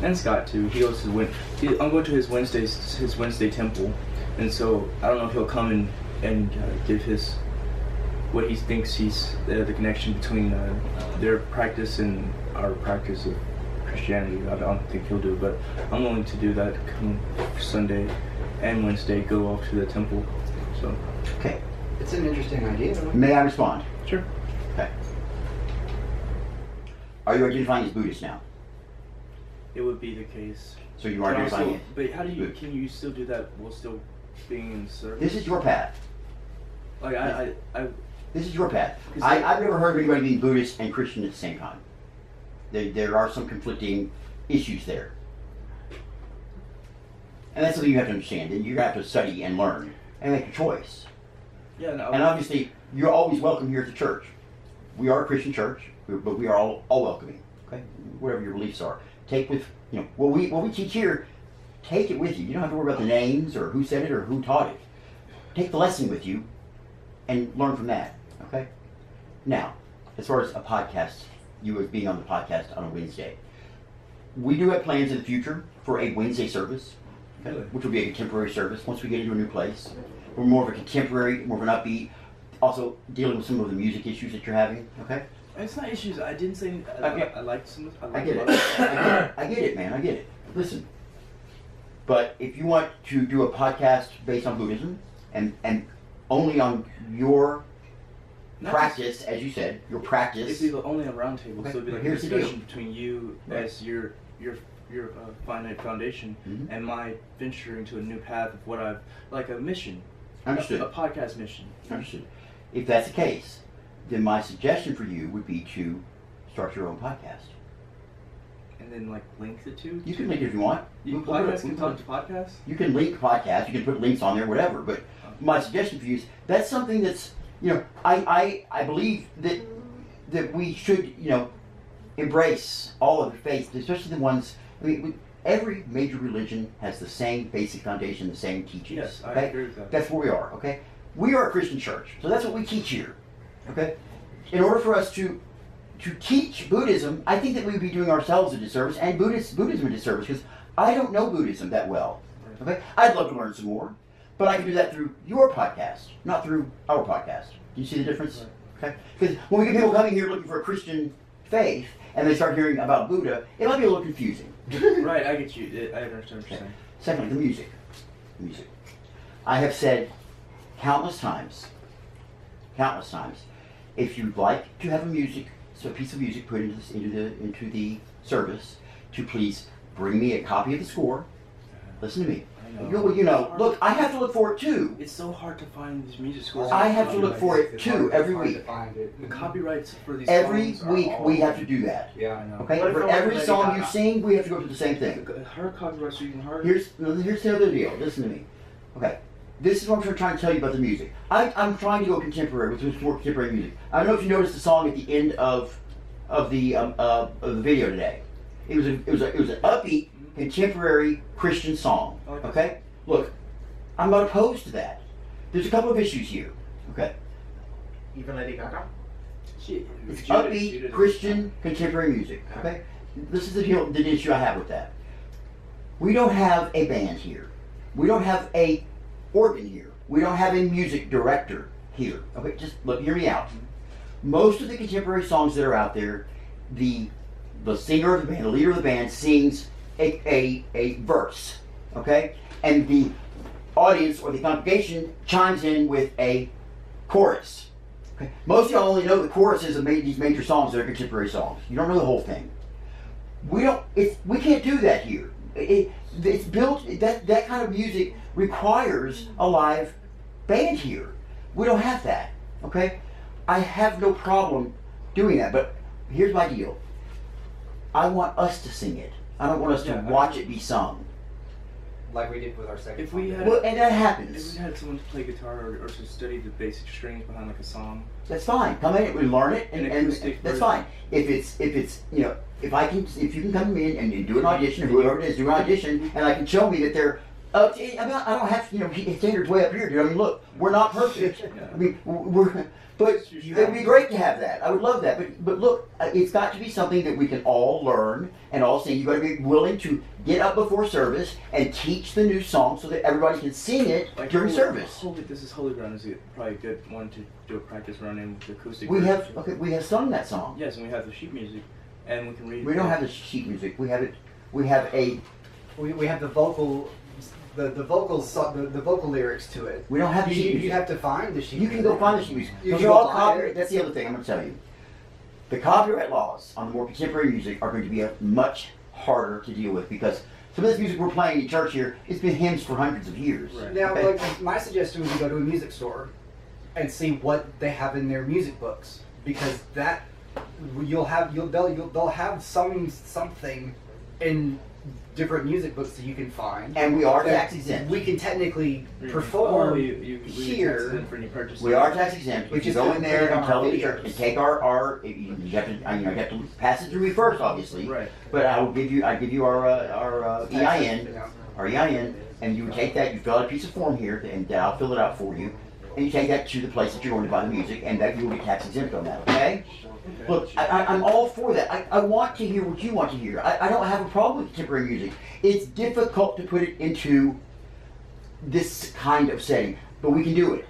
Speaker 18: and Scott too. He goes to Wed- he, I'm going to his Wednesday his Wednesday temple, and so I don't know if he'll come and and uh, give his what he thinks he's uh, the connection between uh, their practice and our practice of Christianity. I don't think he'll do but I'm willing to do that come Sunday and Wednesday. Go off to the temple. So
Speaker 2: Okay.
Speaker 17: It's an interesting idea. though.
Speaker 2: May I respond?
Speaker 18: Sure.
Speaker 2: Okay. Are you identifying as Buddhist now?
Speaker 18: it would be the case.
Speaker 2: So you are
Speaker 18: But also-
Speaker 2: identifying it.
Speaker 18: But how do you can you still do that while still being in service?
Speaker 2: This is your path.
Speaker 18: like I I, I
Speaker 2: This is your path.
Speaker 18: 'Cause
Speaker 2: I,
Speaker 18: they-
Speaker 2: I've never heard of anybody being Buddhist and Christian at the same time. There, there are some conflicting issues there. And that's something you have to understand. And you have to study and learn and make a choice.
Speaker 18: yeah no,
Speaker 2: And obviously, you're always welcome here at the church. We are a Christian church, but we are all, all welcoming. Okay, whatever your beliefs are, take with you know what we what we teach here. Take it with you. You don't have to worry about the names or who said it or who taught it. Take the lesson with you, and learn from that. Okay. Now, as far as a podcast, you as being on the podcast on a Wednesday, we do have plans in the future for a Wednesday service,
Speaker 18: Really?
Speaker 2: which will be a contemporary service once we get into a new place. We're more of a contemporary, more of an upbeat. Also dealing with some of the music issues that you're having. Okay.
Speaker 18: it's not issues. I didn't say uh, I,
Speaker 2: Okay.
Speaker 18: I, I liked some. I,
Speaker 2: I get it. I get it. I get it, man. I get it. Listen. But if you want to do a podcast based on Buddhism and and only on your
Speaker 18: Not
Speaker 2: practice, as you said, your practice.
Speaker 18: It'd be only a round table,
Speaker 2: Okay,
Speaker 18: so it'd be like a
Speaker 2: here's
Speaker 18: discussion between you
Speaker 2: Right.
Speaker 18: as your your your uh, finite foundation
Speaker 2: Mhm.
Speaker 18: and my venturing into a new path of what I've like a mission,
Speaker 2: Understood.
Speaker 18: a, a podcast mission.
Speaker 2: Understood. If that's the case, then my suggestion for you would be to start your own podcast.
Speaker 18: and then like link the two.
Speaker 2: You can link it if you want.
Speaker 18: You,
Speaker 2: We'll put it-
Speaker 18: can talk to podcasts.
Speaker 2: You can link podcasts. You can put links on there, whatever. But my suggestion for you is that's something that's you know I I, I believe that that we should you know embrace all of the faiths, especially the ones. I mean, we, every major religion has the same basic foundation, the same teachings.
Speaker 18: Yes, I
Speaker 2: okay?
Speaker 18: agree with that.
Speaker 2: That's where we are. Okay, we are a Christian church, so that's what we teach here. Okay, in order for us to to teach Buddhism, I think that we would be doing ourselves a disservice and Buddhist, Buddhism a disservice because I don't know Buddhism that well. Okay, I'd love to learn some more, But I can do that through your podcast, not through our podcast. Do you see the difference? Okay. Because when we get people coming here looking for a Christian faith and they start hearing about Buddha, it might be a little confusing.
Speaker 18: right, I get you. I understand what you're saying.
Speaker 2: Secondly, the music. Music. I have said countless times, countless times, if you'd like to have a music, so a piece of music put into, this, into the into the service, to please bring me a copy of the score. Listen to me.
Speaker 18: I know.
Speaker 2: You, you know, look, I have to look for it too.
Speaker 18: It's so hard to find these music scores.
Speaker 2: I have to look for it too every week. To find it.
Speaker 18: The copyrights for these
Speaker 2: Every
Speaker 18: songs are
Speaker 2: week
Speaker 18: all-
Speaker 2: we have to do that.
Speaker 18: Yeah, I know.
Speaker 2: Okay,
Speaker 18: What if
Speaker 2: for
Speaker 18: want
Speaker 2: every
Speaker 18: Lady
Speaker 2: song
Speaker 18: Gaga?
Speaker 2: you sing, we have to go through the same thing.
Speaker 18: Her copyrights are even harder.
Speaker 2: Here's no, here's the other deal. Listen to me. Okay, this is what I'm trying to tell you about the music. I, I'm trying to go contemporary with with more contemporary music. I don't know if you noticed the song at the end of of the um, uh, of the video today. It was a, it was a, it was an upbeat contemporary Christian song. Okay, look, I'm not opposed to that. There's a couple of issues here. Okay,
Speaker 4: Even Lady Gaga?
Speaker 18: She,
Speaker 2: it's
Speaker 18: Judas-
Speaker 2: upbeat
Speaker 18: Judas-
Speaker 2: Christian contemporary music. Okay, this is the deal. The issue I have with that. We don't have a band here. We don't have a organ here. We don't have a music director here. Okay, just look, hear me out. Most of the contemporary songs that are out there, the the singer of the band, the leader of the band, sings a, a, a verse. Okay, and the audience or the congregation chimes in with a chorus. Okay, most of y'all only know the choruses of these major songs that are contemporary songs. You don't know the whole thing. We don't. It's we can't do that here. It, it's built that that kind of music requires a live band here. We don't have that. Okay, I have no problem doing that. But here's my deal. I want us to sing it. I don't want us to
Speaker 17: Yeah, I-
Speaker 2: watch it be sung.
Speaker 17: Like we did with our second
Speaker 18: If we had,
Speaker 2: Well, and that happens.
Speaker 18: If we had someone to play guitar or, or to study the basic strings behind like a song,
Speaker 2: That's fine. Come in, we learn it, and,
Speaker 18: An
Speaker 2: and
Speaker 18: acoustic
Speaker 2: that's
Speaker 18: version.
Speaker 2: fine. If it's if it's you know if I can if you can come in and, and do an audition, or whoever it is, do an audition, and I can show me that they're uh, up. To, I'm not, I don't have to you know hit standards way up here, dude. I mean, look, we're not perfect. I mean, we're but it would be great to have that. I would love that. But but look, uh, it's got to be something that we can all learn and all sing. You've got to be willing to get up before service and teach the new song so that everybody can sing it
Speaker 18: like
Speaker 2: during
Speaker 18: Holy-
Speaker 2: service.
Speaker 18: Holy, this is Holy Ground is a- probably a good one to do a practice run in with acoustic.
Speaker 2: We have okay. We have sung that song.
Speaker 18: Yes, and we have the sheet music, and we can read.
Speaker 2: We don't have the sheet music. We have it. We have a.
Speaker 17: We, we have the vocal, the the vocals, the, the vocal lyrics to it.
Speaker 2: We don't have the
Speaker 17: you,
Speaker 2: sheet
Speaker 17: you,
Speaker 2: music.
Speaker 17: you have to find the sheet.
Speaker 2: You can go find the sheet music.
Speaker 17: You
Speaker 2: Those
Speaker 17: can
Speaker 2: are all copyright. That's the other thing I'm going to tell you. The copyright laws on the more contemporary music are going to be a much harder to deal with because some of this music we're playing in church here, it's been hymns for hundreds of years.
Speaker 17: Now,
Speaker 2: okay?
Speaker 17: like my suggestion would be go to a music store and see what they have in their music books because that you'll have you'll they'll you'll, they'll have some something in different music books that you can find.
Speaker 2: And we are tax exempt.
Speaker 17: We can technically
Speaker 18: Mhm.
Speaker 17: perform
Speaker 18: Oh, you- you- we
Speaker 17: here.
Speaker 18: for any purchases.
Speaker 2: We are tax exempt.
Speaker 17: We
Speaker 2: If you
Speaker 17: just
Speaker 2: go in there
Speaker 17: it on
Speaker 2: and tell the church and take our our, you have to, I- you know, you have to pass it through me first, obviously.
Speaker 18: Right.
Speaker 2: But I will give you, I give you our uh, our uh, EIN,
Speaker 17: Yeah.
Speaker 2: our EIN, and you would take that. You fill out a piece of form here, and I'll fill it out for you. And you take that to the place that you're going to buy the music, and that you will be tax exempt on that. Okay? Look, I, I, I'm all for that. I, I want to hear what you want to hear. I, I don't have a problem with contemporary music. It's difficult to put it into this kind of setting, but we can do it.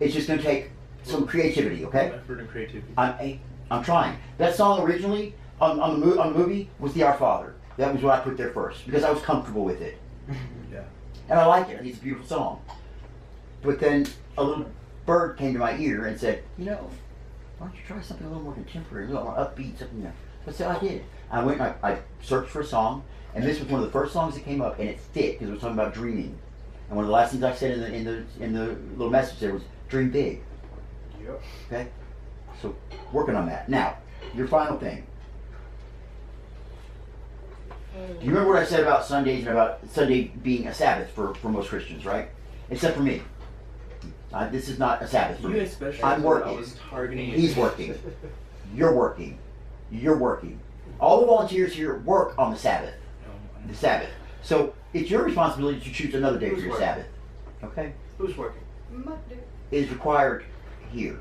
Speaker 2: It's just going to take some creativity, okay?
Speaker 18: Effort and creativity.
Speaker 2: I'm, I- I'm trying. That song originally on, on, the, mo- on the movie was the Our Father. That was what I put there first because I was comfortable with it.
Speaker 18: Yeah.
Speaker 2: And I like it. I think it's a beautiful song. But then a little bird came to my ear and said, you know, why don't you try something a little more contemporary, a little more upbeat, something there. So I did. I went and I, I searched for a song, and this was one of the first songs that came up, and it fit because it was talking about dreaming. And one of the last things I said in the in the in the little message there was dream big.
Speaker 17: Yep.
Speaker 2: Okay? So working on that. Now, your final thing. Do you remember what I said about Sundays and about Sunday being a Sabbath for, for most Christians, right? Except for me. Uh, this is not a Sabbath for
Speaker 18: You
Speaker 2: me.
Speaker 18: especially.
Speaker 2: I'm
Speaker 18: what I
Speaker 2: working.
Speaker 18: was targeting.
Speaker 2: He's working. You're working. You're working. All the volunteers here work on the Sabbath. The Sabbath. So it's your responsibility to choose another day for your
Speaker 4: working?
Speaker 2: Sabbath. Okay?
Speaker 4: Who's working?
Speaker 2: It is required here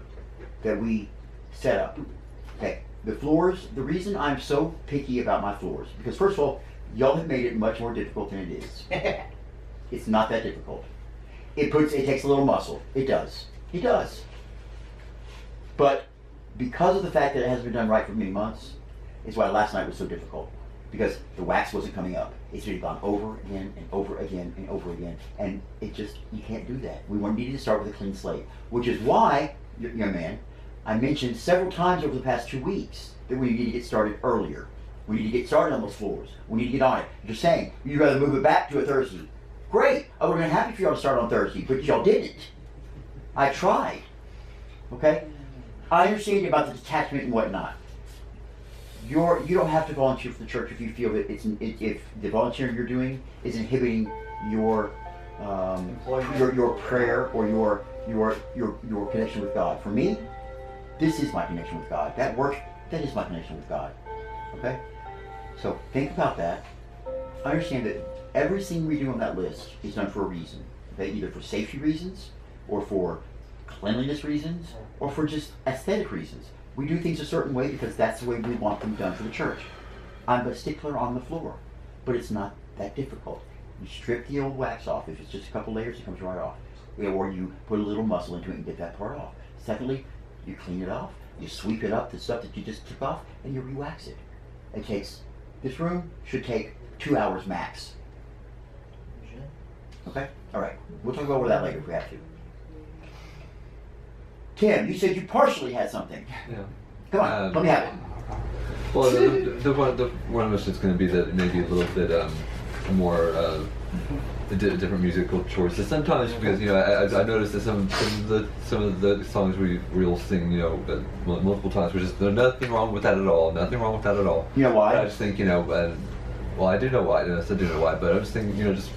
Speaker 2: that we set up. Okay. The floors, the reason I'm so picky about my floors, because first of all, y'all have made it much more difficult than it is. it's not that difficult. It puts it takes a little muscle. It does. It does. But because of the fact that it hasn't been done right for many months, is why last night was so difficult. Because the wax wasn't coming up. It's been gone over again and over again and over again. And it just, you can't do that. We needed to start with a clean slate. Which is why, young man, I mentioned several times over the past two weeks that we need to get started earlier. We need to get started on those floors. We need to get on it. You're saying you'd rather move it back to a Thursday. Great. I would have been happy for y'all to start on Thursday, but y'all didn't. I tried. Okay? I understand about the detachment and whatnot. You're you don't have to volunteer for the church if you feel that it's it, if the volunteering you're doing is inhibiting your um, your your prayer or your your your your connection with God. For me, this is my connection with God. That work that is my connection with God. Okay? So think about that. Understand that everything we do on that list is done for a reason. Okay? Either for safety reasons or for cleanliness reasons or for just aesthetic reasons. We do things a certain way because that's the way we want them done for the church. I'm a stickler on the floor, but it's not that difficult. You strip the old wax off. If it's just a couple layers, it comes right off. Or you put a little muscle into it and get that part off. Secondly, you clean it off. You sweep it up, the stuff that you just took off, and you re-wax it. It takes, this room should take two hours max. Okay? All right. We'll talk about that later if we have to. Tim, you said you partially had something.
Speaker 3: Yeah.
Speaker 2: Come on,
Speaker 3: Um,
Speaker 2: let me have it.
Speaker 3: Well, the, the, the one the one of us is going to be that maybe a little bit um, more uh, di- different musical choices. Sometimes because you know I, I I noticed that some, some of the some of the songs we we'll sing you know uh, multiple times, which is there's nothing wrong with that at all. Nothing wrong with that at all.
Speaker 2: You know why?
Speaker 3: But I just think you know, well, I do know why. Yes, I do know why. But I'm just thinking you know just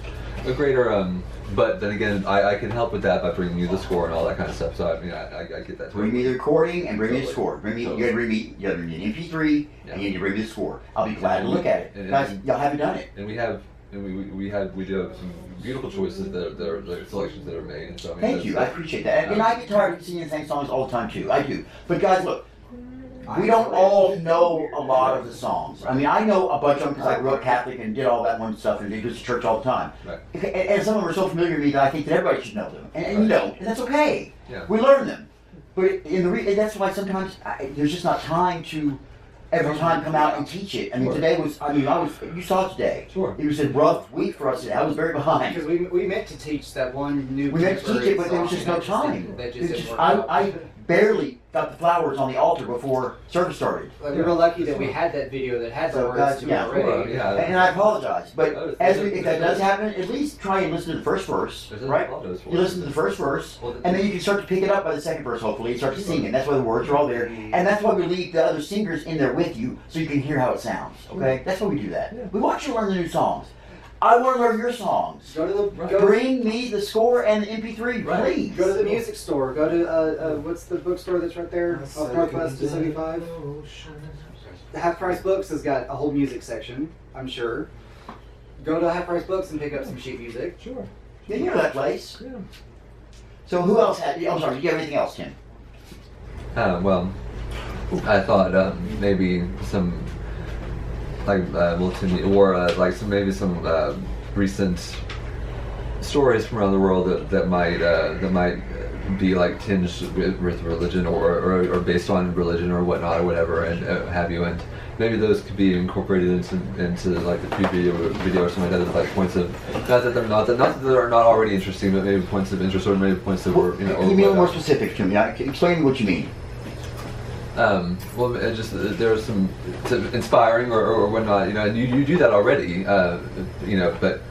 Speaker 3: a greater. Um, but then again, I, I can help with that by bringing you the score and all that kind of stuff. So I mean, I, I, I get that.
Speaker 2: Bring me the recording and bring me the
Speaker 3: Totally.
Speaker 2: score. Bring me, you gotta bring me, you gotta bring me an MP3 and you bring me the score. I'll be glad to look at it.
Speaker 3: And-
Speaker 2: Guys,
Speaker 3: and-
Speaker 2: y'all haven't done it.
Speaker 3: And we have, and we, we, we have, we do have some beautiful choices that are, that are, that are selections that are made. And so, I mean,
Speaker 2: Thank
Speaker 3: that's-
Speaker 2: you, I appreciate that. And, and I get tired of singing the same songs all the time too. I do. But guys, look, we don't all know a lot of the songs. I mean, I know a bunch of them because I grew up Catholic and did all that one stuff and did to church all the time.
Speaker 3: Right.
Speaker 2: And, and some of them are so familiar to me that I think that everybody should know them. And, and you don't, and that's okay.
Speaker 3: Yeah.
Speaker 2: We learn them. But in the re- that's why sometimes I, there's just not time to every time come out and teach it. I mean,
Speaker 17: Sure.
Speaker 2: today was, I mean, I was, you saw today.
Speaker 3: Sure.
Speaker 2: It was a rough week for us today. I was very behind.
Speaker 17: Because we, we meant to teach that one new.
Speaker 2: We meant to teach it, but there was just no time.
Speaker 17: and That
Speaker 2: It
Speaker 17: just
Speaker 2: just- I. I barely got the flowers on the altar before service started.
Speaker 17: Like, we were lucky that we had that video that had the
Speaker 2: So,
Speaker 17: words
Speaker 2: guys,
Speaker 17: to
Speaker 2: yeah.
Speaker 17: already.
Speaker 3: Yeah.
Speaker 2: And I apologize, but
Speaker 3: Oh,
Speaker 2: as we, if that does happen, at least try and listen to the first verse, right? You listen to the first verse,
Speaker 3: Well,
Speaker 2: and then you can start to pick it up by the second verse, hopefully, and start to sing it. That's why the words are all there, and that's why we leave the other singers in there with you, so you can hear how it sounds. Okay, that's why we do that. We want you to learn the new songs. I want to learn your songs.
Speaker 17: Go to the go,
Speaker 2: Bring me the score and the MP3,
Speaker 3: Right.
Speaker 2: please.
Speaker 17: go to the music store. Go to uh, uh, what's the bookstore that's right there off Northwest to 75? Half Price Books has got a whole music section. I'm sure. Go to Half Price Books and pick up some sheet music.
Speaker 3: Sure.
Speaker 2: Yeah, you know that place.
Speaker 3: Yeah.
Speaker 2: So who else had? I'm sorry. Did you have anything else, Tim?
Speaker 3: Uh, well, I thought um, maybe some like uh, multi or uh, like some maybe some uh, recent stories from around the world that, that might uh, that might be like tinged with, with religion or, or, or based on religion or whatnot or whatever and uh, have you and maybe those could be incorporated into into like the pre-video video or something like that as like points of not that they're not that not that they're not already interesting but maybe points of interest or maybe points that were you know
Speaker 2: you little more specific to me? Now, Explain what you mean.
Speaker 3: Um, well, it just uh, there's some some inspiring or, or, or whatnot. You know, and you, you do that already. Uh, you know, but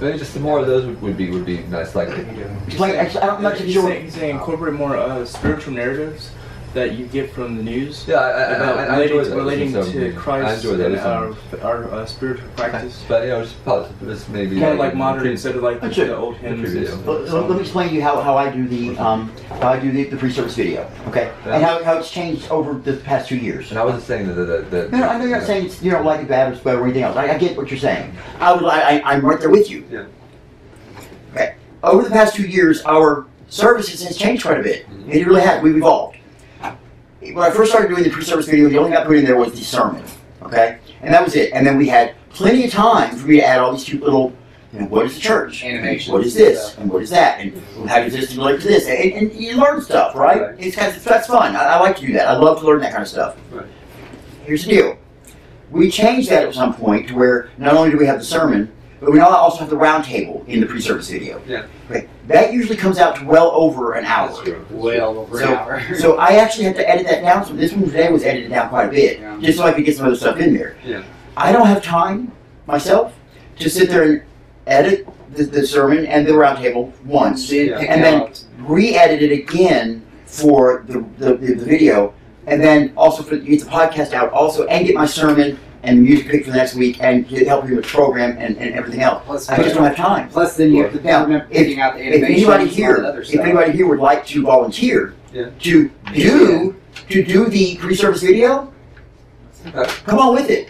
Speaker 3: maybe just some more of those would, would be would be nice. Like,
Speaker 2: Explain. Actually, I'm not sure.
Speaker 18: saying, he's saying incorporate more uh, spiritual narratives that you get from the news.
Speaker 3: Yeah, I- I-
Speaker 18: about
Speaker 3: I- I
Speaker 18: relating,
Speaker 3: enjoy those,
Speaker 18: relating
Speaker 3: and so
Speaker 18: to
Speaker 3: I
Speaker 18: Christ
Speaker 3: enjoy those,
Speaker 18: and our, our uh, spiritual practice.
Speaker 3: but you know, just positive. Just maybe
Speaker 18: More like modern instead of like the,
Speaker 2: Sure.
Speaker 18: the old hymns. and
Speaker 3: Video.
Speaker 18: stuff.
Speaker 2: Let, let- let me explain to you how, how I do the um, how I do the, the pre-service video, okay? And how, how it's changed over the past two years.
Speaker 3: And I wasn't saying that that. that,
Speaker 2: No, no, I know you're not saying it's, you don't like it bad or bad or anything else. I, I get what you're saying. I would, I, I, I'm right there with you.
Speaker 3: Yeah.
Speaker 2: Okay. Over the past two years, our services has changed quite a bit.
Speaker 3: Mm-hmm.
Speaker 2: It really has. We've evolved. When I first started doing the pre-service video, the only thing I put in there was the sermon, okay? And that was it. And then we had plenty of time for me to add all these cute little You know, what is the church?
Speaker 17: Animations
Speaker 2: What is this? And what is that? And how does this relate to this? And, and you learn stuff, right? It's kind of, that's fun. I, I like to do that. I love to learn that kind of stuff.
Speaker 3: Right.
Speaker 2: Here's the deal. We changed that at some point to where not only do we have the sermon, but we also have the round table in the pre-service video.
Speaker 3: Yeah.
Speaker 2: Okay. That usually comes out to well over an hour.
Speaker 17: Well over
Speaker 2: So,
Speaker 17: an hour.
Speaker 2: so I actually had to edit that down. So this one today was edited down quite a bit,
Speaker 17: Yeah.
Speaker 2: just so I could get some other stuff in there.
Speaker 3: Yeah.
Speaker 2: I don't have time myself to sit there and edit the, the sermon and the roundtable once,
Speaker 3: Yeah.
Speaker 2: and then re-edit it again for the, the, the, the video, and then also for get the podcast out also, and get my sermon and the music pick for the next week, and get- help you with the program and, and everything else.
Speaker 17: Plus,
Speaker 2: I just don't have time.
Speaker 17: plus then you have to
Speaker 2: Now,
Speaker 17: remember
Speaker 2: if-
Speaker 17: picking out the
Speaker 2: If
Speaker 17: animations
Speaker 2: anybody here, if anybody here would like to volunteer
Speaker 3: Yeah.
Speaker 2: to do to do the pre-service video,
Speaker 3: Okay.
Speaker 2: come on with it.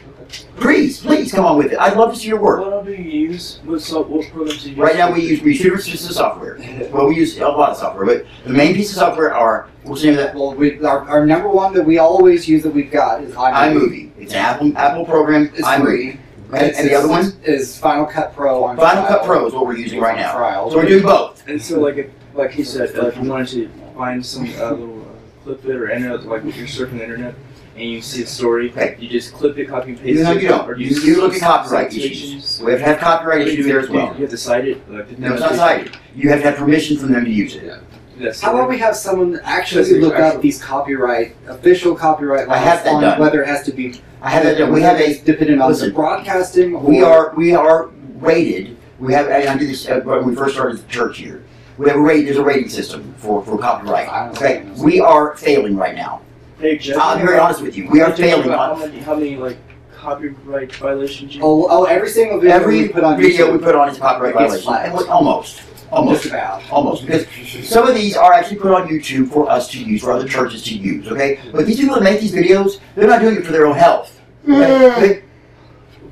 Speaker 2: Please, please come on with it. I'd love to see your work.
Speaker 18: What do you use? What, so, what programs do you use?
Speaker 2: Right now we use we use pieces of software. Well, we use a lot of software, but the main piece of software are what's the name of that?
Speaker 17: Well, we, our, our number one that we always use that we've got is iMovie.
Speaker 2: iMovie. It's an Apple Apple program.
Speaker 17: It's
Speaker 2: iMovie.
Speaker 17: free.
Speaker 2: And, and the other one,
Speaker 17: is Final Cut Pro on
Speaker 2: Final. Cut Pro is what we're using right now.
Speaker 17: Trial.
Speaker 2: So we're doing both.
Speaker 18: And so, like, if, like he said, uh, if you wanted to find some uh, little uh, clip it or any other, like if you're surfing the internet and you see a story,
Speaker 2: Okay.
Speaker 18: you just clip it, copy and paste
Speaker 2: No,
Speaker 18: it.
Speaker 2: you don't.
Speaker 18: Or
Speaker 2: You, you look at copyright issues. We have to have copyright issues there as well.
Speaker 18: You have to cite it. Like,
Speaker 2: No, it's not cited. You have to have permission from them to use it.
Speaker 3: Yeah.
Speaker 18: That's
Speaker 17: How about we have someone actually look
Speaker 3: actual-
Speaker 17: up these copyright, official copyright
Speaker 2: I
Speaker 17: laws
Speaker 2: have that
Speaker 17: on
Speaker 2: done.
Speaker 17: whether it has to be.
Speaker 2: I have that done. We have a
Speaker 17: dependent on
Speaker 2: listen,
Speaker 17: the broadcasting.
Speaker 2: We are we are rated. We have and I did this uh, when we first started the church here. We have a rate. There's a rating system for for copyright. Okay, we are failing right now.
Speaker 18: Hey, Jeff,
Speaker 2: I'll be very honest with you. We are
Speaker 18: Did you know
Speaker 2: failing
Speaker 18: about
Speaker 2: on
Speaker 18: How many, how many like copyright violations? You
Speaker 17: Oh, oh, every single video
Speaker 2: every
Speaker 17: we put on
Speaker 2: video
Speaker 17: YouTube
Speaker 2: we put on is copyright
Speaker 17: gets
Speaker 2: violation.
Speaker 17: flagged.
Speaker 2: Almost, almost,
Speaker 17: Just about.
Speaker 2: almost. Because some of these are actually put on YouTube for us to use, for other churches to use. Okay, but these people that make these videos, they're not doing it for their own health. Mm. Okay? They-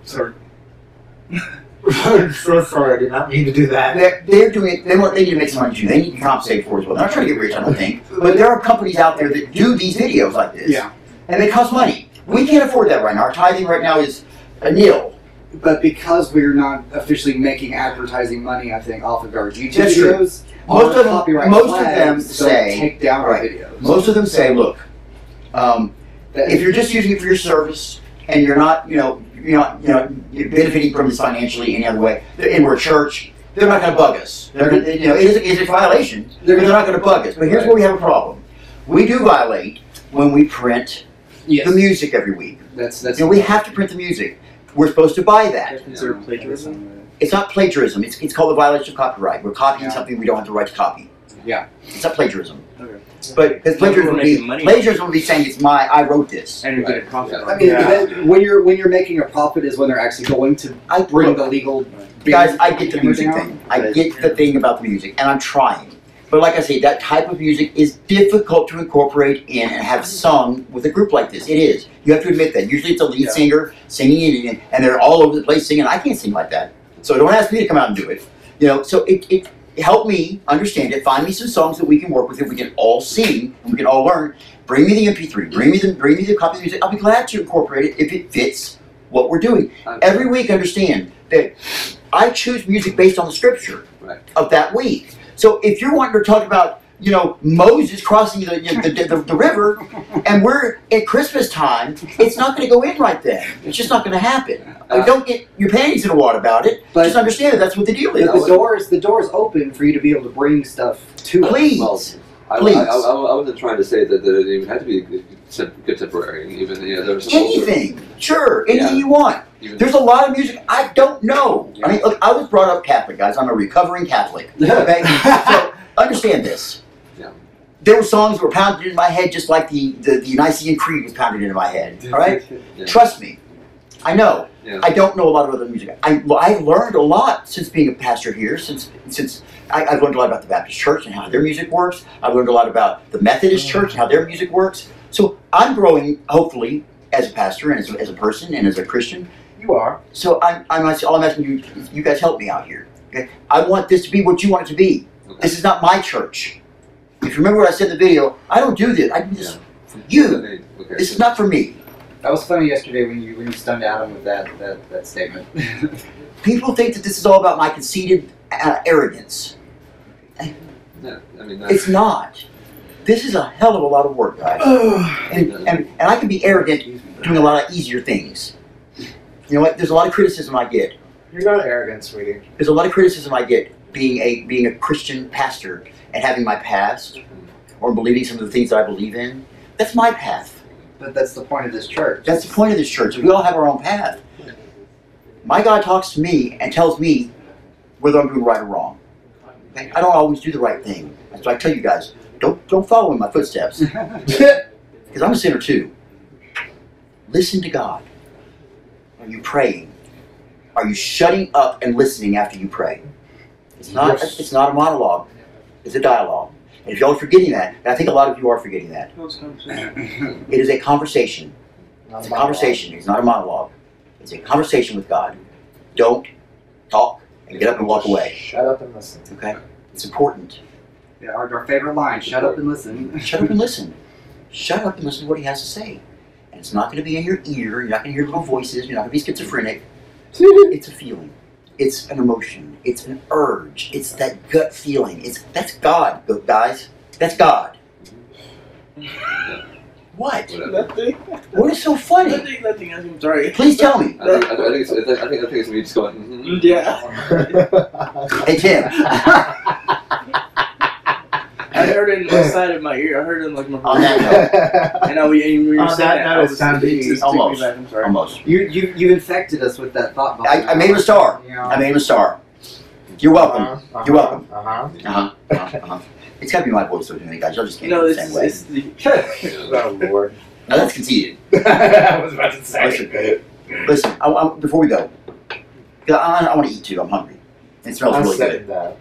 Speaker 18: Sorry.
Speaker 4: I'm so sorry. I did not mean to do that.
Speaker 2: They're, they're doing it. They want. They need to make some money too. They need to compensate for it as well. They're not trying to get rich, I don't think. But there are companies out there that do these videos like this.
Speaker 17: Yeah.
Speaker 2: And they cost money. We can't afford that right now. Our tithing right now is a nil.
Speaker 17: But because we're not officially making advertising money, I think off of our YouTube
Speaker 2: That's true.
Speaker 17: videos,
Speaker 2: Most of them- most of them say-
Speaker 17: take down our videos.
Speaker 2: Most of them say, look, um,
Speaker 17: That-
Speaker 2: if you're just using it for your service and you're not, you know, you're not, you know, you're benefiting from this financially any other way, and we're a church, they're not going to bug us. They're going to, you know, it is, it is a violation. They're, they're not going to bug us. But here's where we have a problem. We do violate when we print
Speaker 17: yes,
Speaker 2: the music every week.
Speaker 17: that's that's
Speaker 2: You know, we have to print the music. We're supposed to buy that.
Speaker 18: That's considered plagiarism.
Speaker 2: It's not plagiarism. It's, it's called a violation of copyright. We're copying
Speaker 17: Yeah.
Speaker 2: something we don't have the right to copy.
Speaker 17: Yeah.
Speaker 2: It's not plagiarism.
Speaker 18: Okay.
Speaker 2: But because plagiarism would be
Speaker 18: money.
Speaker 2: plagiarism would be saying it's my I wrote this.
Speaker 18: And you're getting profit.
Speaker 17: I mean, that- when you're when you're making a profit is when they're actually going to
Speaker 2: I
Speaker 17: bring
Speaker 2: look,
Speaker 17: the legal.
Speaker 2: guys. I get the music
Speaker 17: down.
Speaker 2: thing. I get the thing about the music, and I'm trying. But like I say, that type of music is difficult to incorporate in and have mm-hmm. sung with a group like this. It is. You have to admit that. Usually it's a lead
Speaker 17: Yeah.
Speaker 2: singer singing it, and they're all over the place singing. I can't sing like that. So don't ask me to come out and do it. You know, so it, it help me understand it. Find me some songs that we can work with that we can all sing and we can all learn. Bring me the MP3. Bring me the bring me the copy of the music. I'll be glad to incorporate it if it fits what we're doing. Every week, understand that I choose music based on the scripture
Speaker 3: Right.
Speaker 2: of that week. So if you're wanting to talk about, you know, Moses crossing the, you know, the, the, the river, and we're at Christmas time, it's not going to go in right then. It's just not going to happen. Uh, like, don't get your panties in a wad about it.
Speaker 17: But-
Speaker 2: just understand that that's what the deal is.
Speaker 17: The, door
Speaker 2: is.
Speaker 17: the doors the doors open for you to be able to bring stuff to us.
Speaker 2: Please,
Speaker 3: Well, I,
Speaker 2: please.
Speaker 3: I, I, I wasn't trying to say that, that it even had to be contemporary. Even you know, there was older-
Speaker 2: anything. Sure, anything
Speaker 3: Yeah.
Speaker 2: you want.
Speaker 3: even-
Speaker 2: There's a lot of music I don't know. I mean, look, I was brought up Catholic, guys. I'm a recovering Catholic. Okay, so understand this.
Speaker 3: Yeah.
Speaker 2: There were songs that were pounded into my head just like the, the, the Nicene Creed was pounded into my head. All right?
Speaker 3: Yeah.
Speaker 2: Trust me. I know.
Speaker 3: Yeah.
Speaker 2: I don't know a lot of other music. I I've learned a lot since being a pastor here. Since since I, I've learned a lot about the Baptist Church and how their music works. I've learned a lot about the Methodist mm. Church and how their music works. So I'm growing, hopefully, as a pastor and as a, as a person and as a Christian.
Speaker 17: You are.
Speaker 2: So I'm, I'm all I'm asking you, you guys help me out here. Okay? I want this to be what you want it to be.
Speaker 3: Okay.
Speaker 2: This is not my church. If you remember what I said in the video, I don't do this. I do this
Speaker 3: Yeah.
Speaker 2: for you.
Speaker 3: Okay. okay.
Speaker 2: This is not for me.
Speaker 17: That was funny yesterday when you when you stunned Adam with that that, that statement.
Speaker 2: People think that this is all about my conceited uh, arrogance.
Speaker 3: Yeah, I mean, that's,
Speaker 2: It's not. This is a hell of a lot of work, guys. and, and, and I can be arrogant doing a lot of easier things. You know what? There's a lot of criticism I get.
Speaker 4: You're not arrogant, sweetie.
Speaker 2: There's a lot of criticism I get being a being a Christian pastor and having my past or believing some of the things that I believe in. That's my path.
Speaker 17: But that's the point of this church.
Speaker 2: That's the point of this church. We all have our own path. My God talks to me and tells me whether I'm doing right or wrong. I don't always do the right thing. That's why I tell you guys, don't don't follow in my footsteps. Because I'm a sinner too. Listen to God. Are you praying? Are you shutting up and listening after you pray? It's not it's not a monologue. It's a dialogue. And if y'all are forgetting that, and I think a lot of you are forgetting that, it is a conversation. It's a conversation. It's not a monologue. It's a conversation with God. Don't talk and get up and walk away.
Speaker 4: Shut up and listen.
Speaker 2: Okay? It's important.
Speaker 17: Yeah, our, our favorite line: "Shut up and listen."
Speaker 2: Shut up and listen. Shut up and listen to what he has to say. And it's not going to be in your ear. You're not going to hear little voices. You're not going to be schizophrenic. It's a feeling. It's an emotion. It's an urge. It's that gut feeling. It's that's God, go- guys. That's God. What?
Speaker 18: Nothing.
Speaker 2: What is so funny?
Speaker 18: Nothing. Nothing. I'm sorry.
Speaker 2: Please tell me.
Speaker 3: I think, I think it's, I think, I think, it's me just going. mhm.
Speaker 18: Yeah.
Speaker 2: Hey Tim.
Speaker 18: I heard it inside of my ear. I heard it in like my.
Speaker 2: On that note,
Speaker 18: And I, we, and we were
Speaker 4: On
Speaker 18: saying
Speaker 4: that
Speaker 18: that.
Speaker 4: note,
Speaker 18: I
Speaker 4: it's
Speaker 18: was-
Speaker 4: time to
Speaker 18: it just took me
Speaker 2: Almost.
Speaker 18: back, I'm sorry.
Speaker 2: almost.
Speaker 17: You you you infected us with that thought.
Speaker 2: I, I made him a star.
Speaker 17: You know?
Speaker 2: I made him a star. You're welcome.
Speaker 4: Uh-huh,
Speaker 2: You're welcome.
Speaker 4: Uh-huh.
Speaker 2: Uh-huh. uh-huh, uh-huh. It's got to be my voice though, doing guys. Y'all just can't
Speaker 18: No,
Speaker 2: do it
Speaker 18: this
Speaker 2: the
Speaker 18: is
Speaker 2: same way.
Speaker 18: it's the.
Speaker 4: oh Lord.
Speaker 2: Now that's conceited.
Speaker 4: I was about to say.
Speaker 2: Listen, listen. I, I, before we go, 'cause I, I want to eat too. I'm hungry. It smells
Speaker 4: I
Speaker 2: really good.
Speaker 4: second that.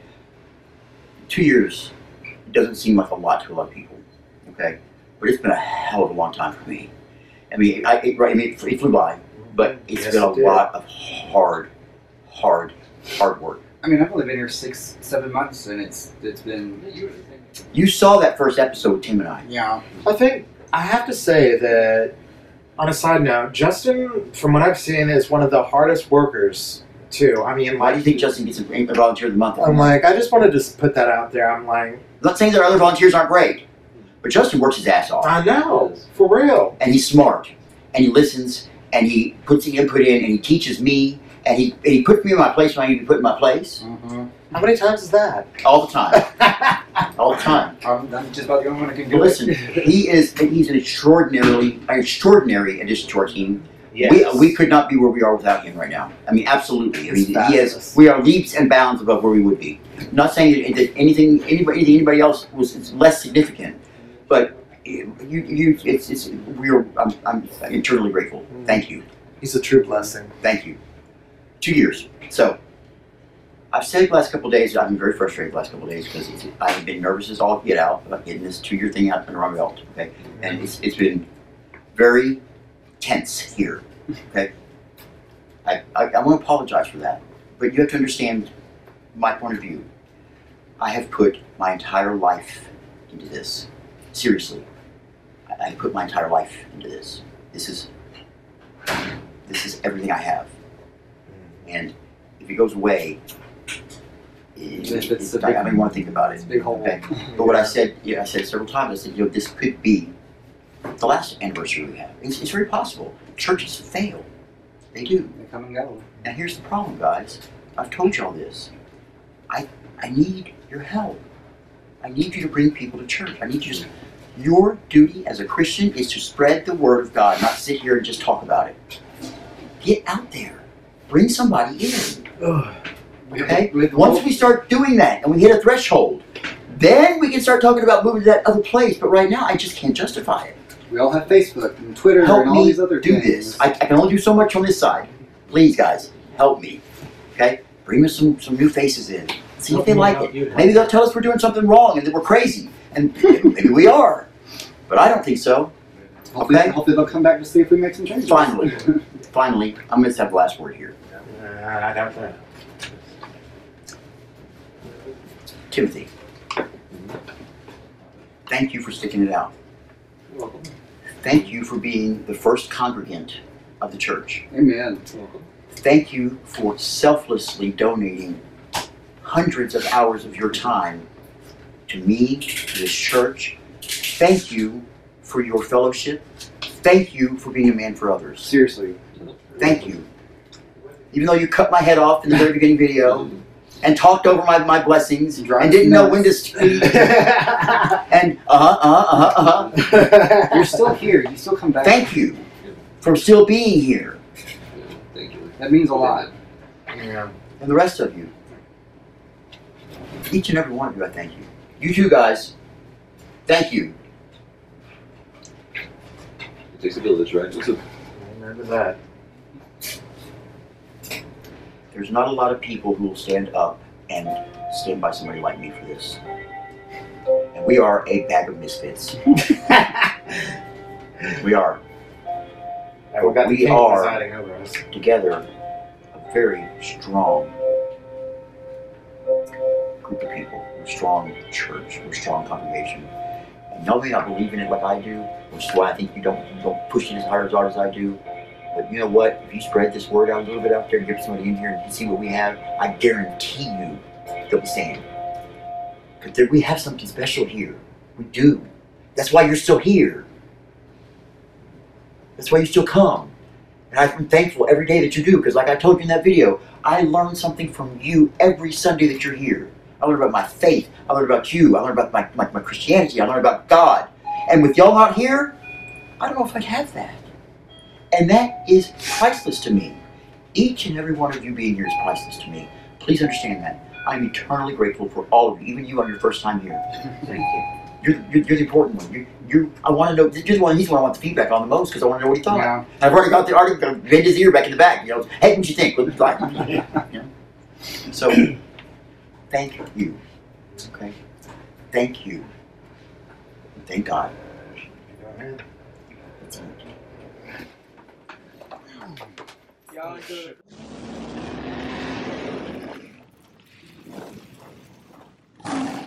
Speaker 2: Two years doesn't seem like a lot to a lot of people. Okay, but it's been a hell of a long time for me. I mean, I, it, right, I mean, it flew by, but it's
Speaker 4: Yes,
Speaker 2: been a
Speaker 4: it
Speaker 2: lot of hard, hard, hard work.
Speaker 17: I mean, I've only been here six, seven months, and it's it's been
Speaker 2: You saw that first episode with Tim and I.
Speaker 17: yeah.
Speaker 4: I think I have to say that on a side note, Justin, from what I've seen, is one of the hardest workers too. I mean,
Speaker 2: Why
Speaker 4: like,
Speaker 2: do you think Justin gets a a volunteer of the month?
Speaker 4: I'm like, I just wanted to just put that out there. I'm like,
Speaker 2: I'm not saying that other volunteers aren't great, but Justin works his ass off.
Speaker 4: I know, for real.
Speaker 2: and he's smart and he listens and he puts the input in and he teaches me and he and he puts me in my place when I need to put in my place
Speaker 17: Mm-hmm.
Speaker 4: How many times is that?
Speaker 2: all the time, all the time.
Speaker 17: I'm, I'm just about the only one who can
Speaker 2: But
Speaker 17: do
Speaker 2: listen,
Speaker 17: it.
Speaker 2: he is he's an extraordinarily an extraordinary addition to our team.
Speaker 4: Yes.
Speaker 2: We, we could not be where we are without him right now. I mean, absolutely. I mean, he has. We are leaps and bounds above where we would be. not saying that, anything anybody anything anybody else was less significant, but you you it's it's we're I'm, I'm eternally grateful. Mm. Thank you.
Speaker 4: He's a true blessing.
Speaker 2: Thank you. Two years. So, I've said the last couple of days, I've been very frustrated the last couple of days because I've been nervous as all get out about getting this two year thing out under my belt. Okay. And it's, it's been very tense here. Okay. I, I, I want to apologize for that. But you have to understand my point of view. I have put my entire life into this. Seriously. I, I put my entire life into this. This is this is everything I have. And if it goes away, it,
Speaker 17: It's- it's
Speaker 2: it-
Speaker 17: a
Speaker 2: I
Speaker 17: big-
Speaker 2: don't even want to think about it.
Speaker 17: It's a big hole.
Speaker 2: Okay. But what I said, yeah, I said several times, I said, you know, this could be the last anniversary we have. It's, it's very possible. Churches fail. They do.
Speaker 17: They come and go.
Speaker 2: And here's the problem, guys. I've told you all this. I I need your help. I need you to bring people to church. I need you to. Your duty as a Christian is to spread the word of God, not sit here and just talk about it. Get out there. Bring somebody in. Okay? Once we start doing that and we hit a threshold, then we can start talking about moving to that other place. But right now, I just can't justify it.
Speaker 17: We all have Facebook and Twitter
Speaker 2: Help
Speaker 17: and all
Speaker 2: me
Speaker 17: these other
Speaker 2: do
Speaker 17: things.
Speaker 2: this. I, I can only do so much on this side. Please, guys, help me. Okay? Bring us some, some new faces in. See if they like it. Maybe they'll tell us we're doing something wrong and that we're crazy. And maybe we are. But I don't think so.
Speaker 17: Hopefully,
Speaker 2: Okay?
Speaker 17: hopefully they'll come back to see if we make some changes.
Speaker 2: Finally. Finally, I'm going to have the last word here.
Speaker 4: Uh, I doubt that.
Speaker 2: Timothy, thank you for sticking it out. Thank you for being the first congregant of the church.
Speaker 17: Amen.
Speaker 2: Thank you for selflessly donating hundreds of hours of your time to me, to this church. Thank you for your fellowship. Thank you for being a man for others.
Speaker 17: Seriously.
Speaker 2: Thank you. Even though you cut my head off in the very beginning video and talked over my, my blessings and didn't know when to speak and uh huh, uh huh, uh huh.
Speaker 19: You're still here. You still come back.
Speaker 2: Thank you for still being here.
Speaker 3: Thank you.
Speaker 17: That means a lot.
Speaker 4: Yeah.
Speaker 2: And the rest of you. Each and every one of you, I thank you. You two guys, thank you.
Speaker 3: It takes a village, right? It's a,
Speaker 4: Remember that.
Speaker 2: There's not a lot of people who will stand up and stand by somebody like me for this. And we are a bag of misfits. we are.
Speaker 4: And we
Speaker 2: are
Speaker 4: over us.
Speaker 2: together a very strong group of people. We're a strong church. We're a strong congregation. And may not believe in it like I do, which is why I think you don't you don't push it as hard as hard as I do. But you know what? If you spread this word out a little bit out there get somebody in here and see what we have, I guarantee you they'll be saying, because we have something special here. We do. That's why you're still here. That's why you still come. And I'm thankful every day that you do, because like I told you in that video, I learn something from you every Sunday that you're here. I learn about my faith. I learn about you. I learn about my, my, my Christianity. I learn about God. And with y'all not here, I don't know if I'd have that. And that is priceless to me. Each and every one of you being here is priceless to me. Please understand that. I'm eternally grateful for all of you, even you on your first time here.
Speaker 19: Thank you.
Speaker 2: You're, you're, you're the important one. You, you, I want to know. You're the one. He's the one I want the feedback on the most because I want to know what he thought.
Speaker 19: Yeah.
Speaker 2: I've already got the already got bend his ear back in the back. You know, hey, what you think? What you like? You know? So, thank you. Okay, thank you. Thank God.
Speaker 18: God good. Shit.